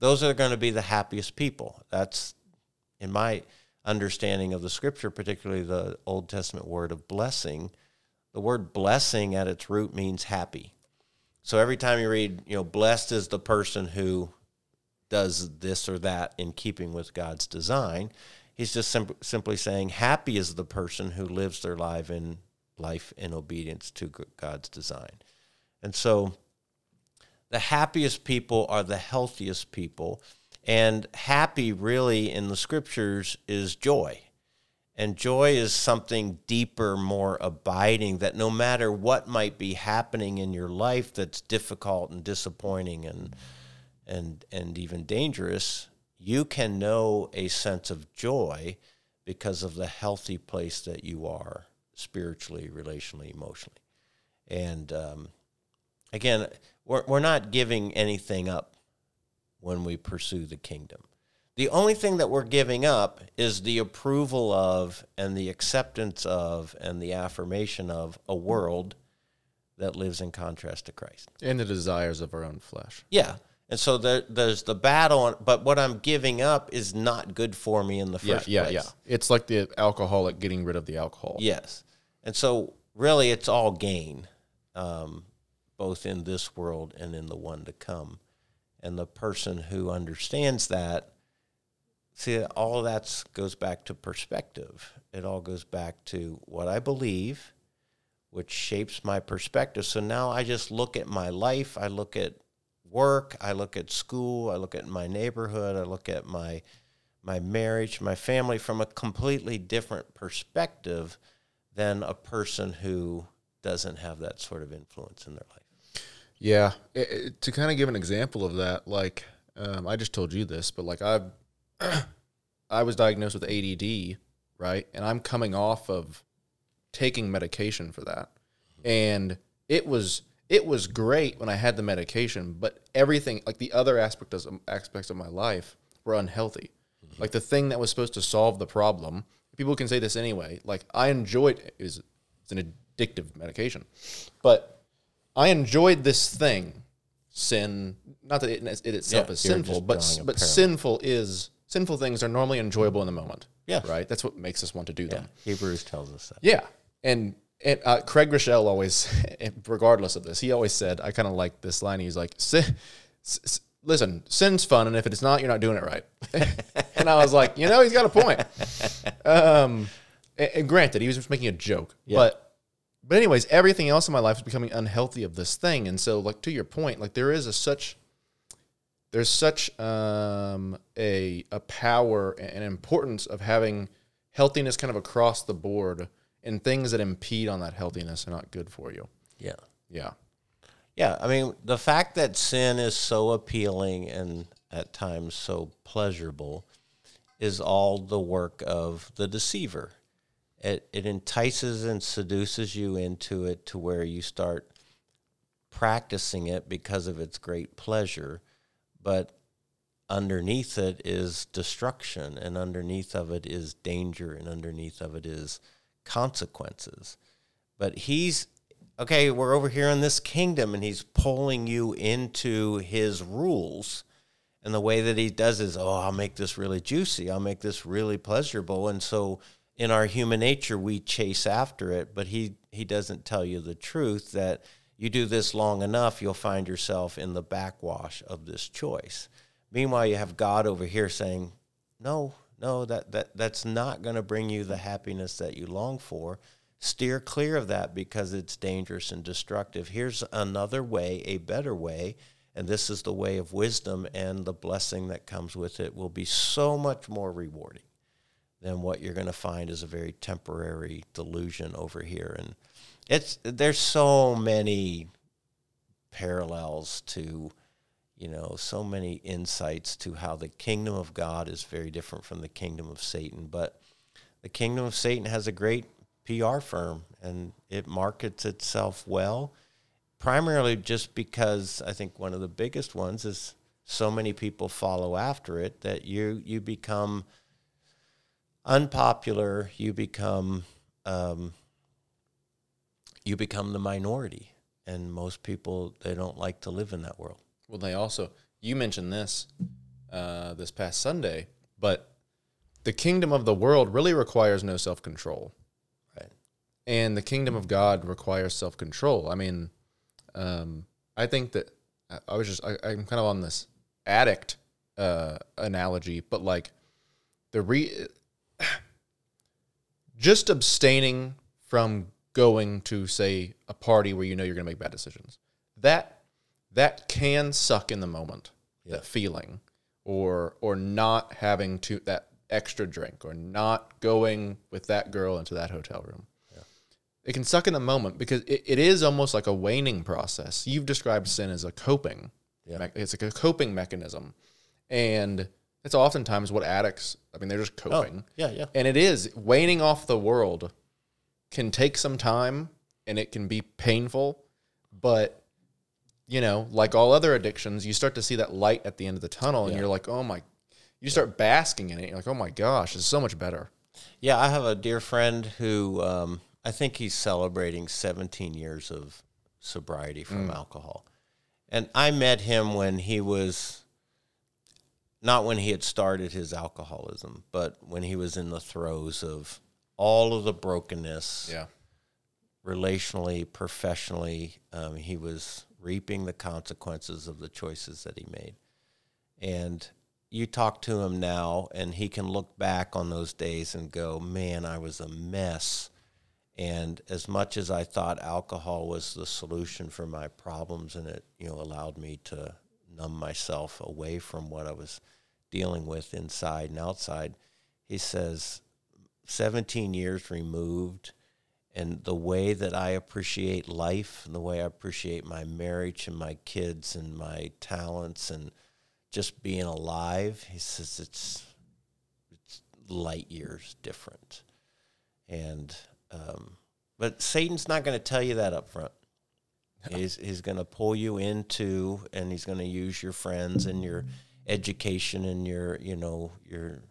Those are going to be the happiest people. That's in my understanding of the scripture, particularly the Old Testament word of blessing, the word blessing at its root means happy. So every time you read, you know, blessed is the person who does this or that in keeping with God's design, he's just sim- simply saying happy is the person who lives their life in life in obedience to God's design. And so the happiest people are the healthiest people. And happy, really, in the scriptures, is joy. And joy is something deeper, more abiding, that no matter what might be happening in your life that's difficult and disappointing and, and, and even dangerous, you can know a sense of joy because of the healthy place that you are spiritually, relationally, emotionally. And um, again, we're, we're not giving anything up when we pursue the kingdom. The only thing that we're giving up is the approval of and the acceptance of and the affirmation of a world that lives in contrast to Christ.
And the desires of our own flesh.
Yeah. And so there, there's the battle, but what I'm giving up is not good for me in the first
yeah,
place.
Yeah, yeah. It's like the alcoholic getting rid of the alcohol.
Yes. And so really it's all gain. Um, both in this world and in the one to come. And the person who understands that, see, all that goes back to perspective. It all goes back to what I believe, which shapes my perspective. So now I just look at my life, I look at work, I look at school, I look at my neighborhood, I look at my my marriage, my family from a completely different perspective than a person who doesn't have that sort of influence in their life.
Yeah, it, it, to kind of give an example of that, like um, I just told you this, but like I, I was diagnosed with ADD, right, and I'm coming off of taking medication for that, and it was it was great when I had the medication, but everything like the other aspect of, aspects of my life were unhealthy. Mm-hmm. Like the thing that was supposed to solve the problem, people can say this anyway. Like I enjoyed it is it's an addictive medication, but I enjoyed this thing, sin. Not that it, it itself
Yeah,
is sinful, but but
parallel.
sinful is sinful things are normally enjoyable in the moment.
Yeah.
right. That's what makes us want to do
Yeah,
them.
Hebrews tells us that.
Yeah, and and uh, Craig Groeschel always, regardless of this, he always said, I kind of like this line. He's like, s- s- "Listen, sin's fun, and if it's not, you're not doing it right." and I was like, you know, he's got a point. Um, and, and granted, he was just making a joke, Yeah. but but anyways, everything else in my life is becoming unhealthy of this thing, and so like to your point, like there is a such there's such um, a a power and importance of having healthiness kind of across the board, and things that impede on that healthiness are not good for you.
Yeah.
Yeah,
Yeah, I mean, the fact that sin is so appealing and at times so pleasurable is all the work of the deceiver. It, it entices and seduces you into it to where you start practicing it because of its great pleasure, but underneath it is destruction, and underneath of it is danger, and underneath of it is consequences. But he's okay, we're over here in this kingdom and he's pulling you into his rules. And the way that he does is, oh, I'll make this really juicy. I'll make this really pleasurable. And so in our human nature, we chase after it, but he, he doesn't tell you the truth that you do this long enough, you'll find yourself in the backwash of this choice. Meanwhile, you have God over here saying, no, no, that, that, that's not going to bring you the happiness that you long for steer clear of that because it's dangerous and destructive. Here's another way, a better way, and this is the way of wisdom, and the blessing that comes with it will be so much more rewarding than what you're going to find is a very temporary delusion over here. And it's there's so many parallels to you know so many insights to how the kingdom of God is very different from the kingdom of Satan, but the kingdom of Satan has a great PR firm and it markets itself well, primarily just because I think one of the biggest ones is so many people follow after it that you you become unpopular, you become um, you become the minority, and most people they don't like to live in that world.
Well, they also you mentioned this uh, this past Sunday, but the kingdom of the world really requires no self control.
Right.
And the kingdom of God requires self control. I mean, um, I think that I, I was just, I, I'm kind of on this addict uh, analogy, but like the re, just abstaining from going to say a party where you know you're going to make bad decisions. That that can suck in the moment. That feeling, or or not having to that extra drink, or not going with that girl into that hotel room. It can suck in the moment because it, it is almost like a waning process. You've described sin as a coping.
Yeah.
mech- It's like a coping mechanism, and it's oftentimes what addicts. I mean, they're just
Oh,
coping.
yeah, yeah.
And it is waning off the world can take some time and it can be painful, but you know, like all other addictions, you start to see that light at the end of the tunnel and
Yeah.
you're like, "Oh my." You start basking in it. You're like, "Oh my gosh, it's so much better."
Yeah, I have a dear friend who um, I think he's celebrating 17 years of sobriety from alcohol. And I met him when he was not when he had started his alcoholism, but when he was in the throes of all of the brokenness
Yeah.
relationally, professionally. Um, he was reaping the consequences of the choices that he made. And you talk to him now, and he can look back on those days and go, Man, I was a mess. And as much as I thought alcohol was the solution for my problems, and it you know allowed me to numb myself away from what I was dealing with inside and outside, he says, 17 years removed, and the way that I appreciate life and the way I appreciate my marriage and my kids and my talents and just being alive, he says it's it's light years different. And um, but Satan's not going to tell you that up front. He's he's going to pull you into, and he's going to use your friends and your education and your you know your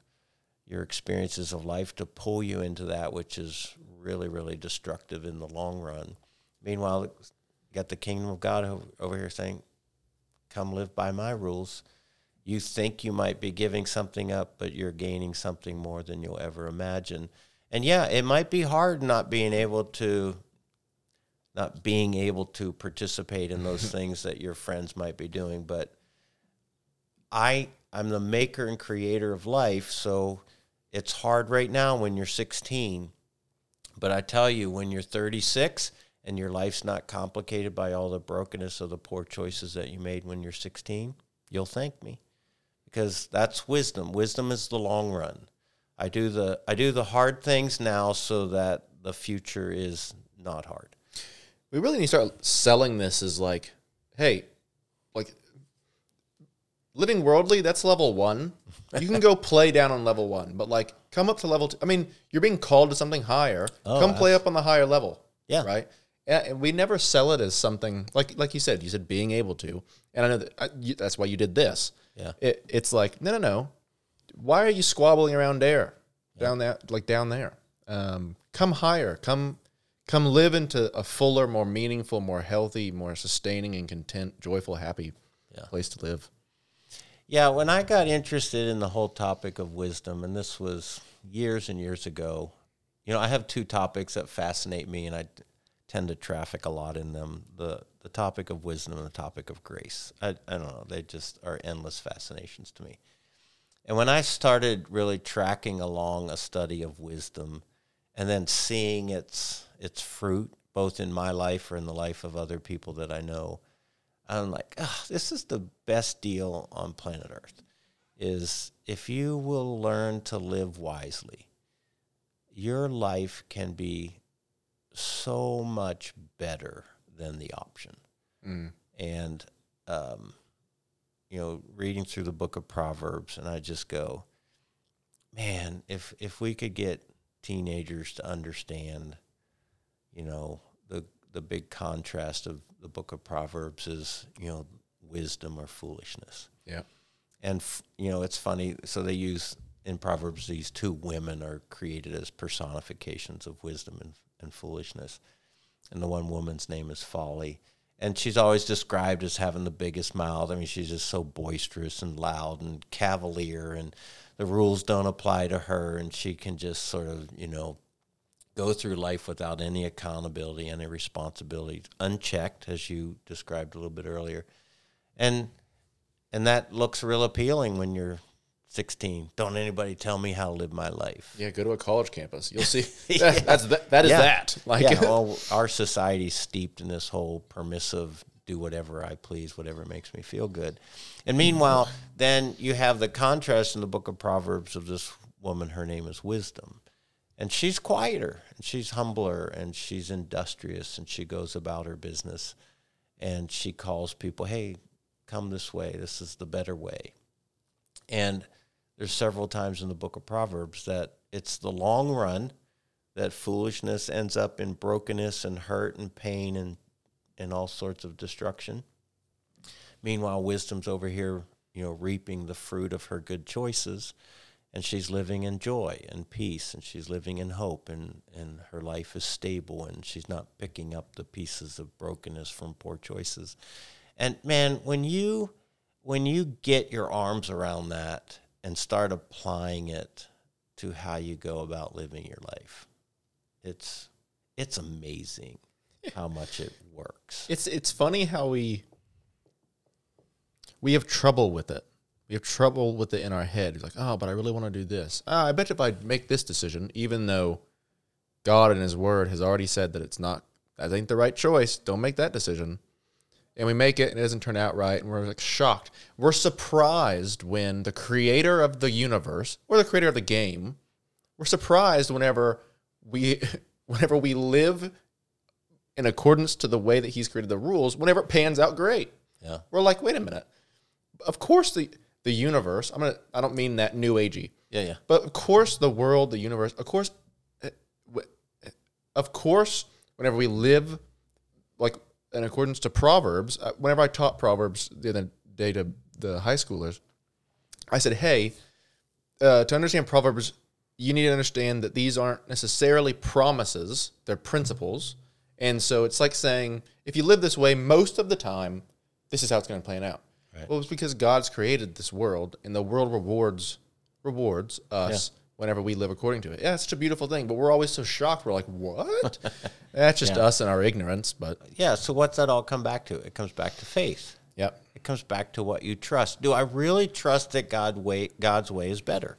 your experiences of life to pull you into that which is really really destructive in the long run. Meanwhile, you got the kingdom of God over here saying, "Come live by my rules." You think you might be giving something up, but you're gaining something more than you'll ever imagine. And yeah, it might be hard not being able to not being able to participate in those things that your friends might be doing, but I I'm the maker and creator of life, so it's hard right now when you're 16. But I tell you, when you're 36 and your life's not complicated by all the brokenness of the poor choices that you made when you're 16, you'll thank me. Because that's wisdom. Wisdom is the long run. I do the I do the hard things now so that the future is not hard.
We really need to start selling this as like, hey, like living worldly, that's level one. You can go play down on level one, but like come up to level two. I mean, you're being called to something higher.
Oh,
come play up on the higher level.
Yeah.
Right. And we never sell it as something like like you said. You said being able to, and I know that I, you, that's why you did this.
Yeah.
It, it's like no, no, no. Why are you squabbling around there, down there, like down there? Um, come higher. Come, come live into a fuller, more meaningful, more healthy, more sustaining and content, joyful, happy
Yeah.
place to live.
Yeah, when I got interested in the whole topic of wisdom, and this was years and years ago, you know, I have two topics that fascinate me, and I tend to traffic a lot in them the, the topic of wisdom and the topic of grace. I, I don't know, they just are endless fascinations to me. And when I started really tracking along a study of wisdom and then seeing its, its fruit, both in my life or in the life of other people that I know, I'm like, "Ugh, this is the best deal on planet Earth. Is if you will learn to live wisely, your life can be so much better than the option. And, um, you know, reading through the book of Proverbs, and I just go, man, if if we could get teenagers to understand, you know, the big contrast of the book of Proverbs is, you know, wisdom or foolishness.
Yeah.
And f- you know, it's funny. So they use in Proverbs these two women are created as personifications of wisdom and, and foolishness. And the one woman's name is Folly. And she's always described as having the biggest mouth. I mean, she's just so boisterous and loud and cavalier. And the rules don't apply to her and she can just sort of, you know, go through life without any accountability, any responsibility, unchecked, as you described a little bit earlier. And and that looks real appealing when you're 16. Don't anybody tell me how to live my life.
Yeah, go to a college campus. You'll see. That, that's that, that is
Yeah.
that. Like,
yeah, well, our society's steeped in this whole permissive, do whatever I please, whatever makes me feel good. And meanwhile, then you have the contrast in the book of Proverbs of this woman. Her name is Wisdom, and she's quieter, and she's humbler, and she's industrious, and she goes about her business, and she calls people, "Hey, come this way. This is the better way." And there's several times in the book of Proverbs that it's the long run that foolishness ends up in brokenness and hurt and pain and, and all sorts of destruction. Meanwhile, wisdom's over here, you know, reaping the fruit of her good choices, and she's living in joy and peace, and she's living in hope, and, and her life is stable, and she's not picking up the pieces of brokenness from poor choices. And man, when you when you get your arms around that and start applying it to how you go about living your life, it's it's amazing how much it works.
It's it's funny how we we have trouble with it. We have trouble with it in our head. It's like, oh, but I really want to do this. Ah, I bet if I make this decision, even though God in His Word has already said that it's not that ain't the right choice, don't make that decision. And we make it and it doesn't turn out right, and we're like shocked. We're surprised when the creator of the universe or the creator of the game, we're surprised whenever we whenever we live in accordance to the way that he's created the rules, whenever it pans out great.
Yeah.
We're like, wait a minute. Of course the the universe, I'm gonna I don't mean that new agey.
Yeah, yeah.
But of course the world, the universe, of course eh, eh, of course, whenever we live like in accordance to Proverbs, uh, whenever I taught Proverbs the other day to the high schoolers, I said, hey, uh, to understand Proverbs, you need to understand that these aren't necessarily promises, they're principles. And so it's like saying, if you live this way most of the time, this is how it's going to plan out.
Right.
Well, it's because God's created this world, and the world rewards rewards us whenever we live according to it. Yeah, it's such a beautiful thing, but we're always so shocked. We're like, what? That's just
Yeah.
us and our ignorance. But
Yeah, so what's that all come back to? It comes back to faith.
yep,
It comes back to what you trust. Do I really trust that God way, God's way is better?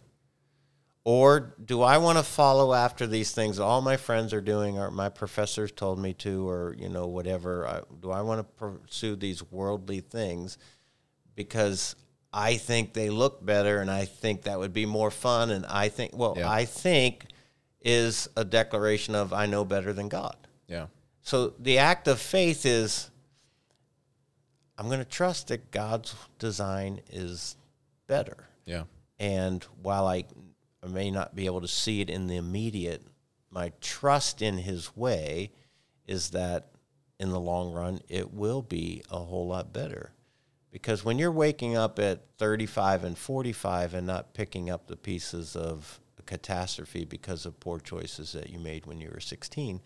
Or do I want to follow after these things all my friends are doing or my professors told me to or you know whatever? I, do I want to pursue these worldly things because I think they look better and I think that would be more fun and I think well,
Yeah.
I think is a declaration of I know better than God.
yeah,
So the act of faith is I'm going to trust that God's design is better.
yeah,
And while I, I may not be able to see it in the immediate, my trust in his way is that in the long run, it will be a whole lot better. Because when you're waking up at 35 and 45 and not picking up the pieces of a catastrophe because of poor choices that you made when you were 16,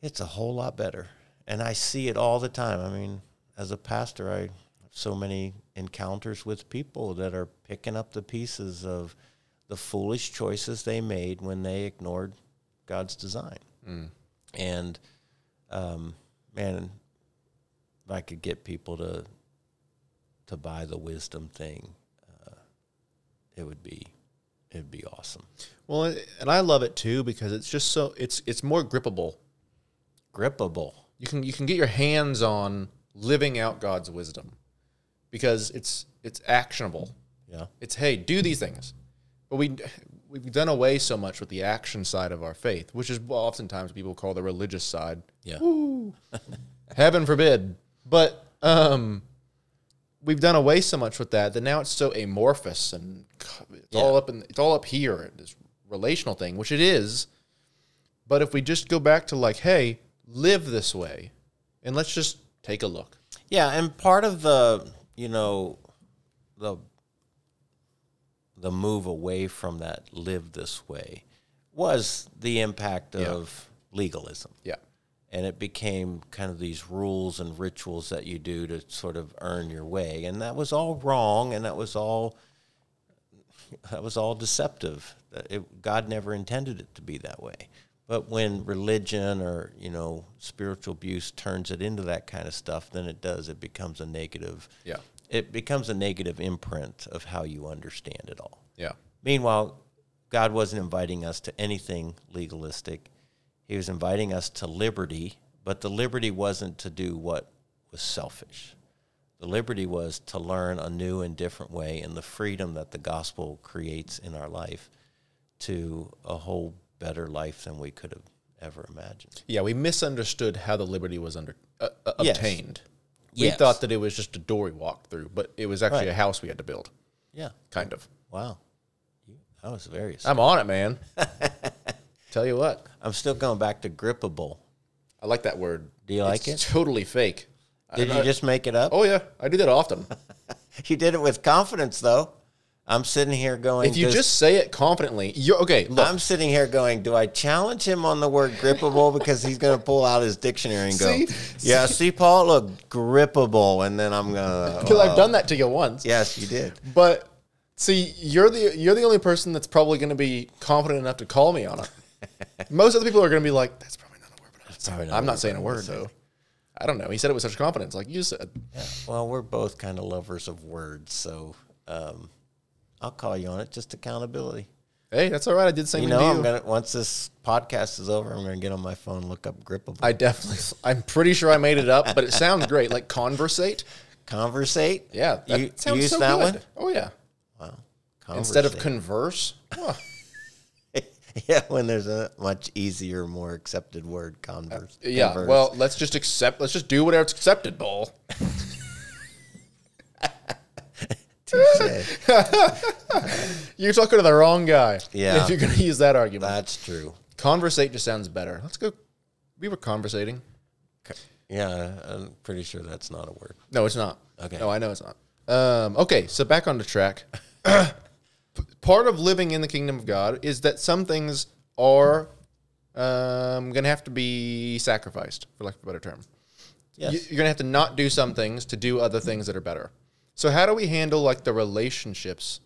it's a whole lot better. And I see it all the time. I mean, as a pastor, I have so many encounters with people that are picking up the pieces of the foolish choices they made when they ignored God's design. And um, man, if I could get people to to buy the wisdom thing, uh, it would be it would be awesome.
Well, and I love it too because it's just so it's it's more grippable.
Grippable.
You can you can get your hands on living out God's wisdom because it's it's actionable.
Yeah.
It's hey, do these things. But we we've done away so much with the action side of our faith, which is oftentimes people call the religious side.
Yeah.
Heaven forbid. But um we've done away so much with that that now it's so amorphous and it's
Yeah.
all up in it's all up here this relational thing, which it is. But if we just go back to like, hey, live this way, and let's just take a look.
Yeah, and part of the you know the the move away from that live this way was the impact of legalism.
Yeah.
And it became kind of these rules and rituals that you do to sort of earn your way. And that was all wrong and that was all that was all deceptive. It, God never intended it to be that way. But when religion or you know spiritual abuse turns it into that kind of stuff, then it does. It becomes a negative.
Yeah.
It becomes a negative imprint of how you understand it all.
Yeah.
Meanwhile, God wasn't inviting us to anything legalistic. He was inviting us to liberty, but the liberty wasn't to do what was selfish. The liberty was to learn a new and different way and the freedom that the gospel creates in our life to a whole better life than we could have ever imagined.
Yeah, we misunderstood how the liberty was under uh, uh,
Yes.
obtained. We
Yes.
thought that it was just a door we walked through, but it was actually
Right.
a house we had to build,
Yeah.
kind of.
Wow. That was very.
I'm on it, man. Tell you what,
I'm still going back to grippable.
I like that word.
Do you like
It's
it?
Totally fake.
Did
I-
you just make it up?
Oh yeah, I do that often.
You did it with confidence, though. I'm sitting here going.
if you just say it confidently, you're okay. Look,
I'm sitting here going, do I challenge him on the word grippable because he's going to pull out his dictionary and go,
See?
yeah, see, Paul, look, grippable, and then I'm gonna.
because I've done uh, that to you once.
Yes, you did.
But see, you're the you're the only person that's probably going to be confident enough to call me on it. Most other people are going to be like, "That's probably not a word." But
probably not
I'm
a
not
word,
saying a
but
word though. I don't know. He said it with such confidence, like you said.
Well, we're both kind of lovers of words, so um, I'll call you on it. Just accountability.
Hey, that's all right. I did same
You know,
to
I'm
you.
gonna once this podcast is over, I'm gonna get on my phone, look up grippable,
I definitely. I'm pretty sure I made it up, but it sounds great. Like conversate.
conversate.
Yeah, that
you
sounds
use
so
that
good.
one
Oh yeah.
Wow.
Instead of
Conversate.
converse. Oh,
yeah, when there's a much easier, more accepted word, converse.
yeah.
converse.
Well, let's just accept. Let's just do whatever's accepted, Bull. You're talking to the wrong guy.
Yeah.
If you're going to use that argument,
That's true.
conversate just sounds better. Let's go. We were conversating.
Yeah, I'm pretty sure that's not a word.
No, it's not.
Okay.
No, I know it's not. Um, okay, so back on the track. Part of living in the kingdom of God is that some things are um, going to have to be sacrificed, for lack of a better term.
Yes.
You- You're going to have to not do some things to do other things that are better. So, how do we handle like the relationships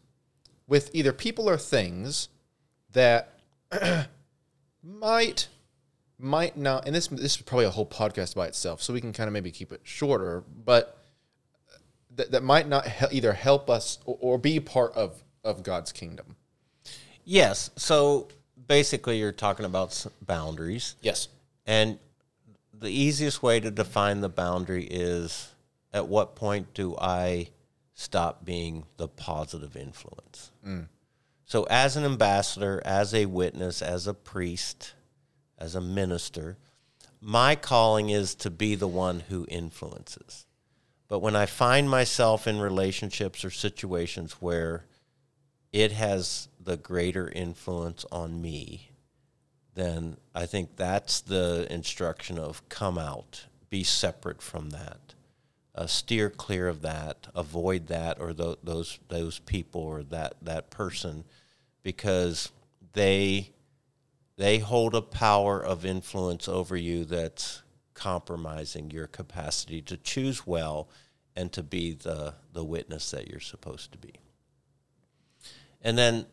with either people or things that might might not and this this is probably a whole podcast by itself so we can kind of maybe keep it shorter but that, that might not he- either help us or, or be part of of God's kingdom
yes. So basically, you're talking about boundaries,
yes
and the easiest way to define the boundary is at what point do I stop being the positive influence? Mm. So, as an ambassador, as a witness, as a priest, as a minister, my calling is to be the one who influences. But when I find myself in relationships or situations where it has the greater influence on me, then I think that's the instruction of come out, be separate from that, uh, steer clear of that, avoid that or tho- those those people or that that person, because they they hold a power of influence over you that's compromising your capacity to choose well and to be the the witness that you're supposed to be. And then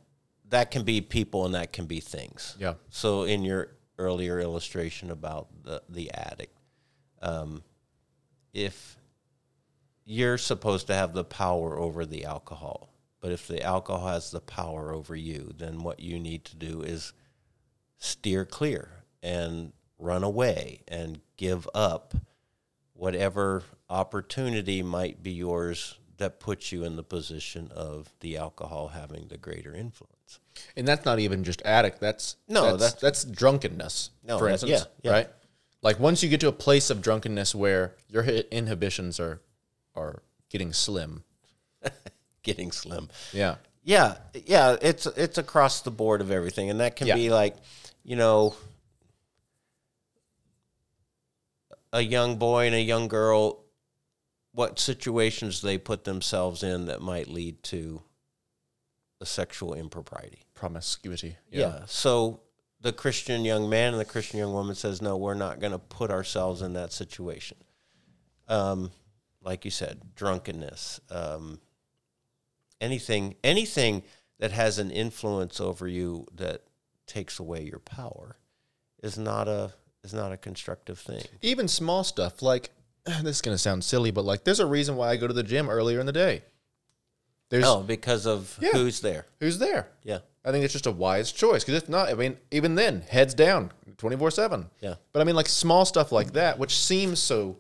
that can be people and that can be things.
Yeah.
So in your earlier illustration about the the addict, um, if you're supposed to have the power over the alcohol, but if the alcohol has the power over you, then what you need to do is steer clear and run away and give up whatever opportunity might be yours that puts you in the position of the alcohol having the greater influence.
and that's not even just addict that's
No,
that's
that's-
that's, drunkenness
No,
for instance
yeah, yeah.
right like once you get to a place of drunkenness where your inhibitions are are getting slim
Getting slim.
yeah
Yeah, yeah, it's it's across the board of everything, and that can
Yeah.
be like, you know, a young boy and a young girl. What situations they put themselves in that might lead to a sexual impropriety?
promiscuity
Yeah. So the Christian young man and the Christian young woman says, no, we're not going to put ourselves in that situation. Um, like you said, drunkenness, um, anything, anything that has an influence over you that takes away your power is not a is not a constructive thing.
Even small stuff like this is gonna sound silly, but like there's a reason why I go to the gym earlier in the day. There's
Oh, because of
Yeah.
who's there.
who's there.
Yeah.
I think it's just a wise choice because if not, I mean, even then, heads down, twenty four seven.
Yeah.
But I mean, like small stuff like that, which seems so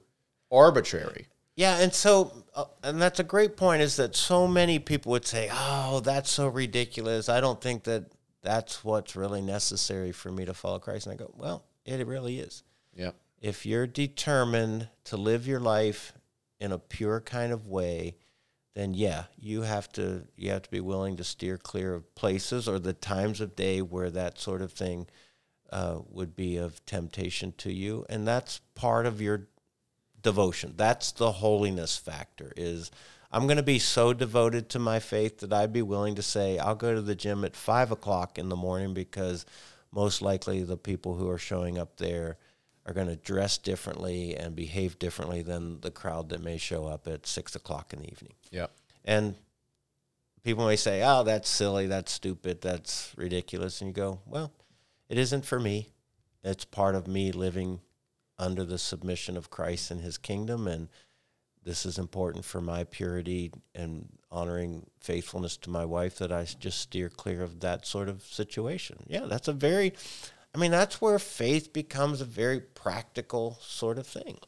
arbitrary.
Yeah, and so uh, and that's a great point is that so many people would say, "Oh, that's so ridiculous. I don't think that that's what's really necessary for me to follow Christ." And I go, "Well, it really is.
Yeah.
If you're determined to live your life in a pure kind of way, then yeah, you have to you have to be willing to steer clear of places or the times of day where that sort of thing uh, would be of temptation to you, and that's part of your devotion. That's the holiness factor. Is I'm going to be so devoted to my faith that I'd be willing to say I'll go to the gym at five o'clock in the morning because most likely the people who are showing up there are going to dress differently and behave differently than the crowd that may show up at six o'clock in the evening.
Yeah.
And people may say, "Oh, that's silly, that's stupid, that's ridiculous," and you go, "Well, it isn't for me. It's part of me living under the submission of Christ and His kingdom, and this is important for my purity and honoring faithfulness to my wife that I just steer clear of that sort of situation." Yeah, that's a very, I mean, that's where faith becomes a very practical sort of thing.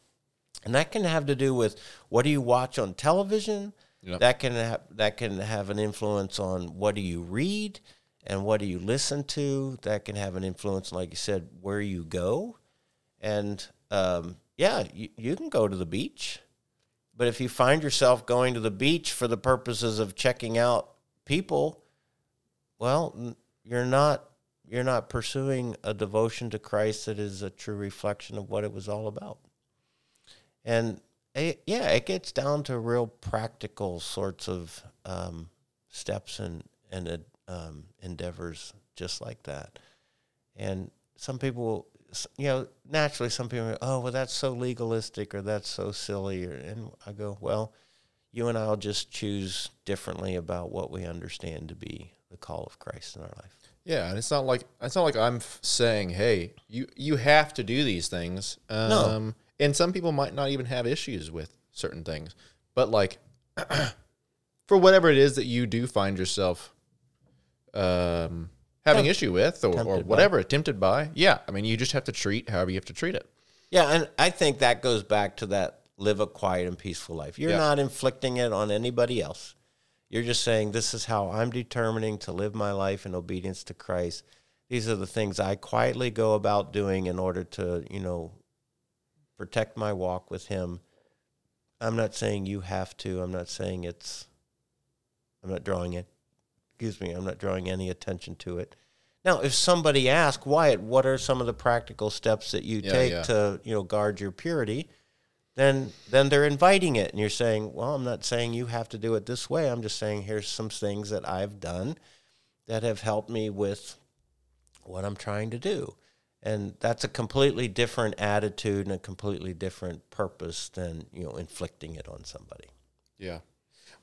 And that can have to do with what do you watch on television?
Yep.
That can have that can have an influence on what do you read and what do you listen to. That can have an influence, like you said, where you go. And um, yeah, you, you can go to the beach, but if you find yourself going to the beach for the purposes of checking out people, well, you're not you're not pursuing a devotion to Christ that is a true reflection of what it was all about. And it, yeah, it gets down to real practical sorts of um, steps and and um, endeavors just like that. And some people, you know, naturally, some people, go, oh, well, that's so legalistic or that's so silly. And I go, well, you and I'll just choose differently about what we understand to be the call of Christ in our life.
Yeah, and it's not like it's not like I'm f- saying, "Hey, you you have to do these things." Um,
No.
And some people might not even have issues with certain things, but like for whatever it is that you do find yourself um, having issue with, or, or
tempted by.
whatever, tempted by, yeah, I mean, you just have to treat however you have to treat it.
Yeah, and I think that goes back to that live a quiet and peaceful life. You're
Yeah.
not inflicting it on anybody else. You're just saying, this is how I'm determining to live my life in obedience to Christ. These are the things I quietly go about doing in order to, you know, protect my walk with Him. I'm not saying you have to. I'm not saying it's, I'm not drawing it, excuse me, I'm not drawing any attention to it. Now, if somebody asks, Wyatt, what are some of the practical steps that you
Yeah,
take
yeah.
to, you know, guard your purity? Then, then they're inviting it, and you're saying, "Well, I'm not saying you have to do it this way. I'm just saying here's some things that I've done that have helped me with what I'm trying to do." And that's a completely different attitude and a completely different purpose than you know inflicting it on somebody.
Yeah.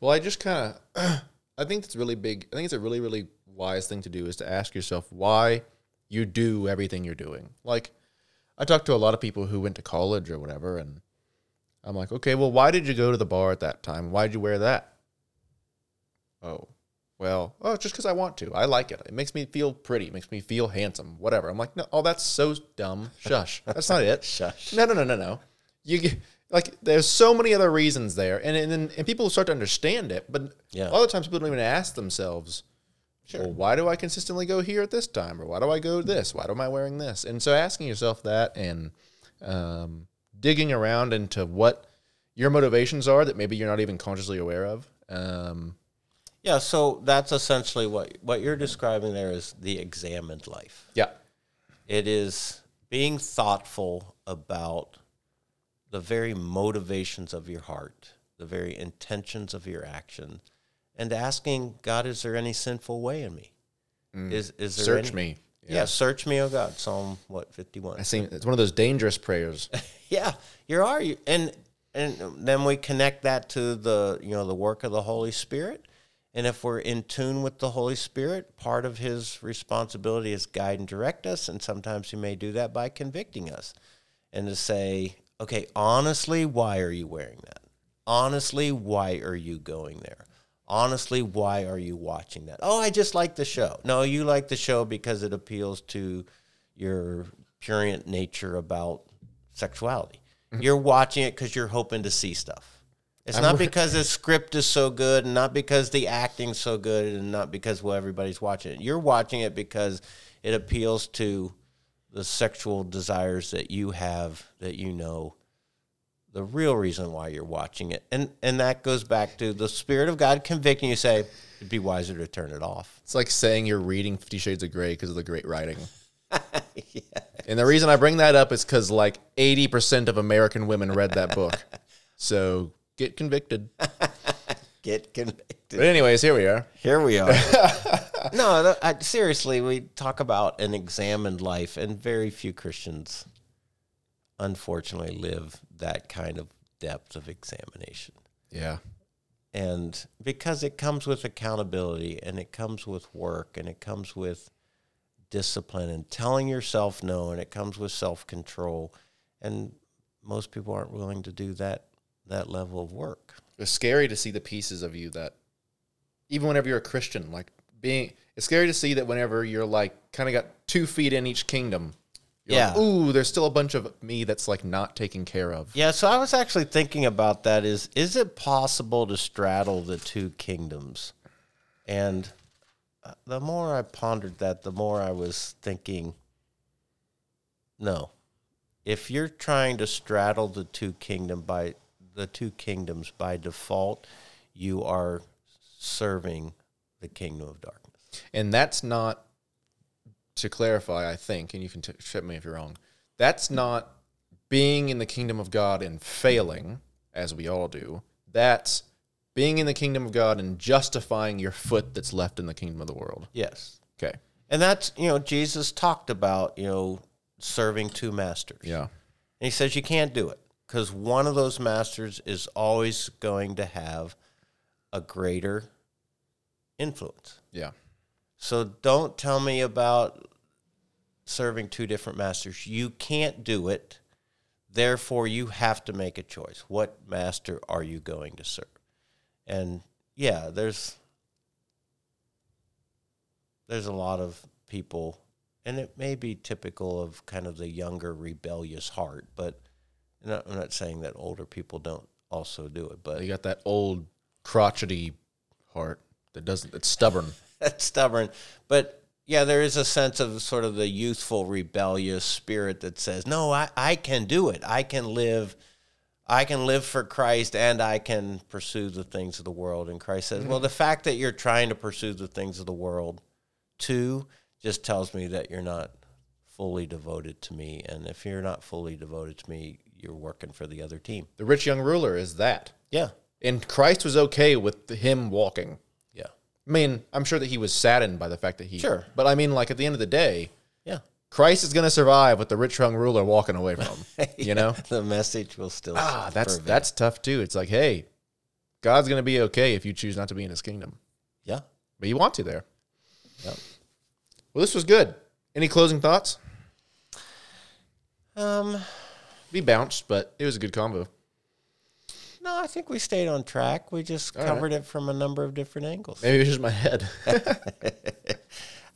Well, I just kind of, I think it's really big. I think it's a really, really wise thing to do is to ask yourself why you do everything you're doing. Like, I talked to a lot of people who went to college or whatever, and I'm like, okay, well, why did you go to the bar at that time? Why did you wear that? Oh, well, oh, just because I want to. I like it. It makes me feel pretty. It makes me feel handsome. Whatever. I'm like, no, oh, that's so dumb. Shush. That's not it.
Shush.
No, no, no, no, no. You get, like there's so many other reasons there, and and then and people start to understand it, but
Yeah.
a lot of times people don't even ask themselves, well, why do I consistently go here at this time, or why do I go this? Why am I wearing this? And so asking yourself that and um, digging around into what your motivations are that maybe you're not even consciously aware of. Um,
Yeah, so that's essentially what what you're describing there is the examined life.
yeah,
It is being thoughtful about the very motivations of your heart, the very intentions of your action, and asking God, is there any sinful way in me? Is is there
search
any-
me.
Yeah. search me, oh God. Psalm what fifty one.
I see. It's one of those dangerous prayers.
Yeah, you are. You and and then we connect that to the you know the work of the Holy Spirit, And if we're in tune with the Holy Spirit, part of his responsibility is guide and direct us. And sometimes he may do that by convicting us and to say, okay, honestly, why are you wearing that? Honestly, why are you going there? Honestly, why are you watching that? Oh, I just like the show. No, you like the show because it appeals to your purient nature about sexuality. Mm-hmm. You're watching it because you're hoping to see stuff. It's not because the script is so good, and not because the acting's so good, and not because well everybody's watching it. You're watching it because it appeals to the sexual desires that you have that you know the real reason why you're watching it. And and that goes back to the spirit of God convicting you say it'd be wiser to turn it off.
It's like saying you're reading Fifty Shades of Grey because of the great writing. And the reason I bring that up is because like 80% of American women read that book. So get convicted.
Get convicted.
But, anyways, here we are.
Here we are. no, I, seriously, we talk about an examined life, and very few Christians, unfortunately, live that kind of depth of examination.
Yeah.
And because it comes with accountability, and it comes with work, and it comes with discipline, and telling yourself no, and it comes with self control, and most people aren't willing to do that that level of work.
It's scary to see the pieces of you that, even whenever you're a Christian, like being, it's scary to see that whenever you're like kind of got two feet in each kingdom. You're like,
Yeah.
Ooh, there's still a bunch of me that's like not taken care of.
Yeah, so I was actually thinking about that is is it possible to straddle the two kingdoms? And uh, the more I pondered that, the more I was thinking no. If you're trying to straddle the two kingdom by the two kingdoms by default, you are serving the kingdom of darkness.
And that's not, to clarify, I think, and you can t- ship me if you're wrong, that's not being in the kingdom of God and failing, as we all do. That's being in the kingdom of God and justifying your foot that's left in the kingdom of the world.
Yes.
Okay.
And that's, you know, Jesus talked about, you know, serving two masters.
Yeah.
And he says you can't do it because one of those masters is always going to have a greater influence.
Yeah.
So don't tell me about serving two different masters. You can't do it. Therefore, you have to make a choice. What master are you going to serve? And yeah, there's there's a lot of people and it may be typical of kind of the younger rebellious heart, but I'm not, I'm not saying that older people don't also do it, but
You got that old crotchety heart that doesn't, it's stubborn.
that's stubborn. But yeah, there is a sense of sort of the youthful, rebellious spirit that says, "No, I, I can do it. I can live. I can live for Christ, and I can pursue the things of the world." And Christ says, "Well, mm-hmm. the fact that you're trying to pursue the things of the world, too, just tells me that you're not fully devoted to me. And if you're not fully devoted to me, you're working for the other team."
The rich young ruler is that.
Yeah,
And Christ was okay with him walking.
Yeah,
I mean, I'm sure that he was saddened by the fact that he.
Sure.
But I mean, like at the end of the day,
yeah.
Christ is going to survive with the rich young ruler walking away from him. You know?
the message will still.
Ah, that's
prevail.
that's tough too. It's like, hey, God's going to be okay if you choose not to be in His kingdom,
yeah.
but you want to there.
Yep.
Well, this was good. Any closing thoughts?
Um.
We bounced, but it was a good combo.
No, I think we stayed on track. We just covered it from a number of different angles.
Maybe it was just my head.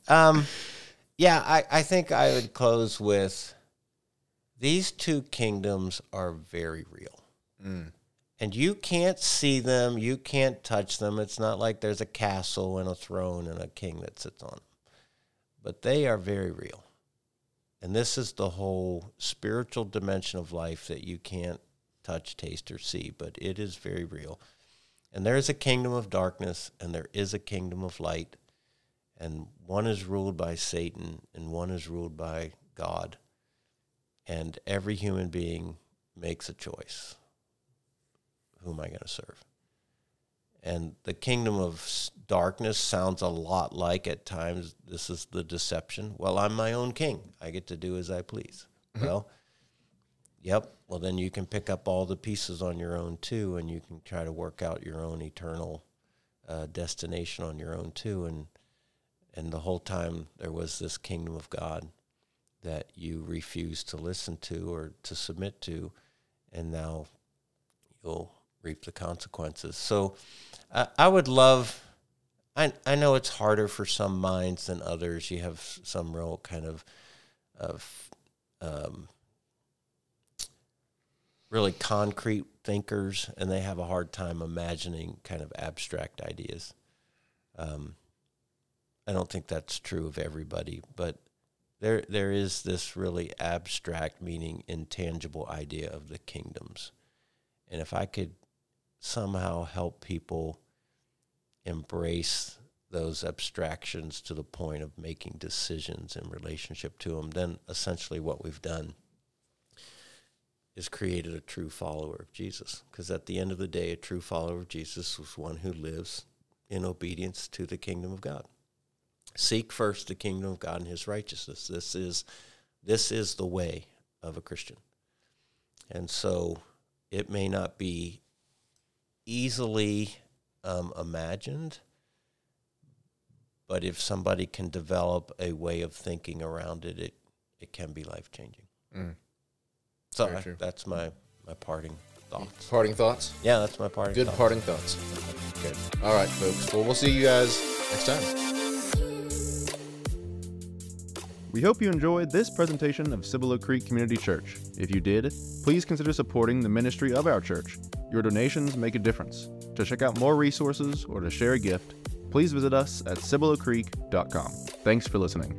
Um, yeah, I, I think I would close with these two kingdoms are very real. And you can't see them, you can't touch them. It's not like there's a castle and a throne and a king that sits on them. But they are very real. And this is the whole spiritual dimension of life that you can't touch, taste, or see, but it is very real. And there is a kingdom of darkness and there is a kingdom of light. And one is ruled by Satan and one is ruled by God. And every human being makes a choice. Who am I going to serve? And the kingdom of darkness sounds a lot like at times this is the deception. Well, I'm my own king. I get to do as I please. Mm-hmm. Well, yep. Well, then you can pick up all the pieces on your own too, and you can try to work out your own eternal uh, destination on your own too, and and the whole time there was this kingdom of God that you refused to listen to or to submit to, and now you'll reap the consequences. So, I, I would love. I I know it's harder for some minds than others. You have some real kind of of um, really concrete thinkers, and they have a hard time imagining kind of abstract ideas. Um, I don't think that's true of everybody, but there there is this really abstract, meaning intangible idea of the kingdoms, and if I could somehow help people embrace those abstractions to the point of making decisions in relationship to them, then essentially what we've done is created a true follower of Jesus. Because at the end of the day, a true follower of Jesus was one who lives in obedience to the kingdom of God. Seek first the kingdom of God and his righteousness. This is this is the way of a Christian. And so it may not be easily um, imagined, but if somebody can develop a way of thinking around it, it, it can be life changing.
Mm.
So I- that's my, my parting thoughts.
Parting thoughts.
Yeah, that's my parting
Good
thoughts.
parting thoughts. Good. All right, folks. Well, we'll see you guys next time.
We hope you enjoyed this presentation of Cibolo Creek Community Church. If you did, please consider supporting the ministry of our church. Your donations make a difference. To check out more resources or to share a gift, please visit us at cibolocreek.com. Thanks for listening.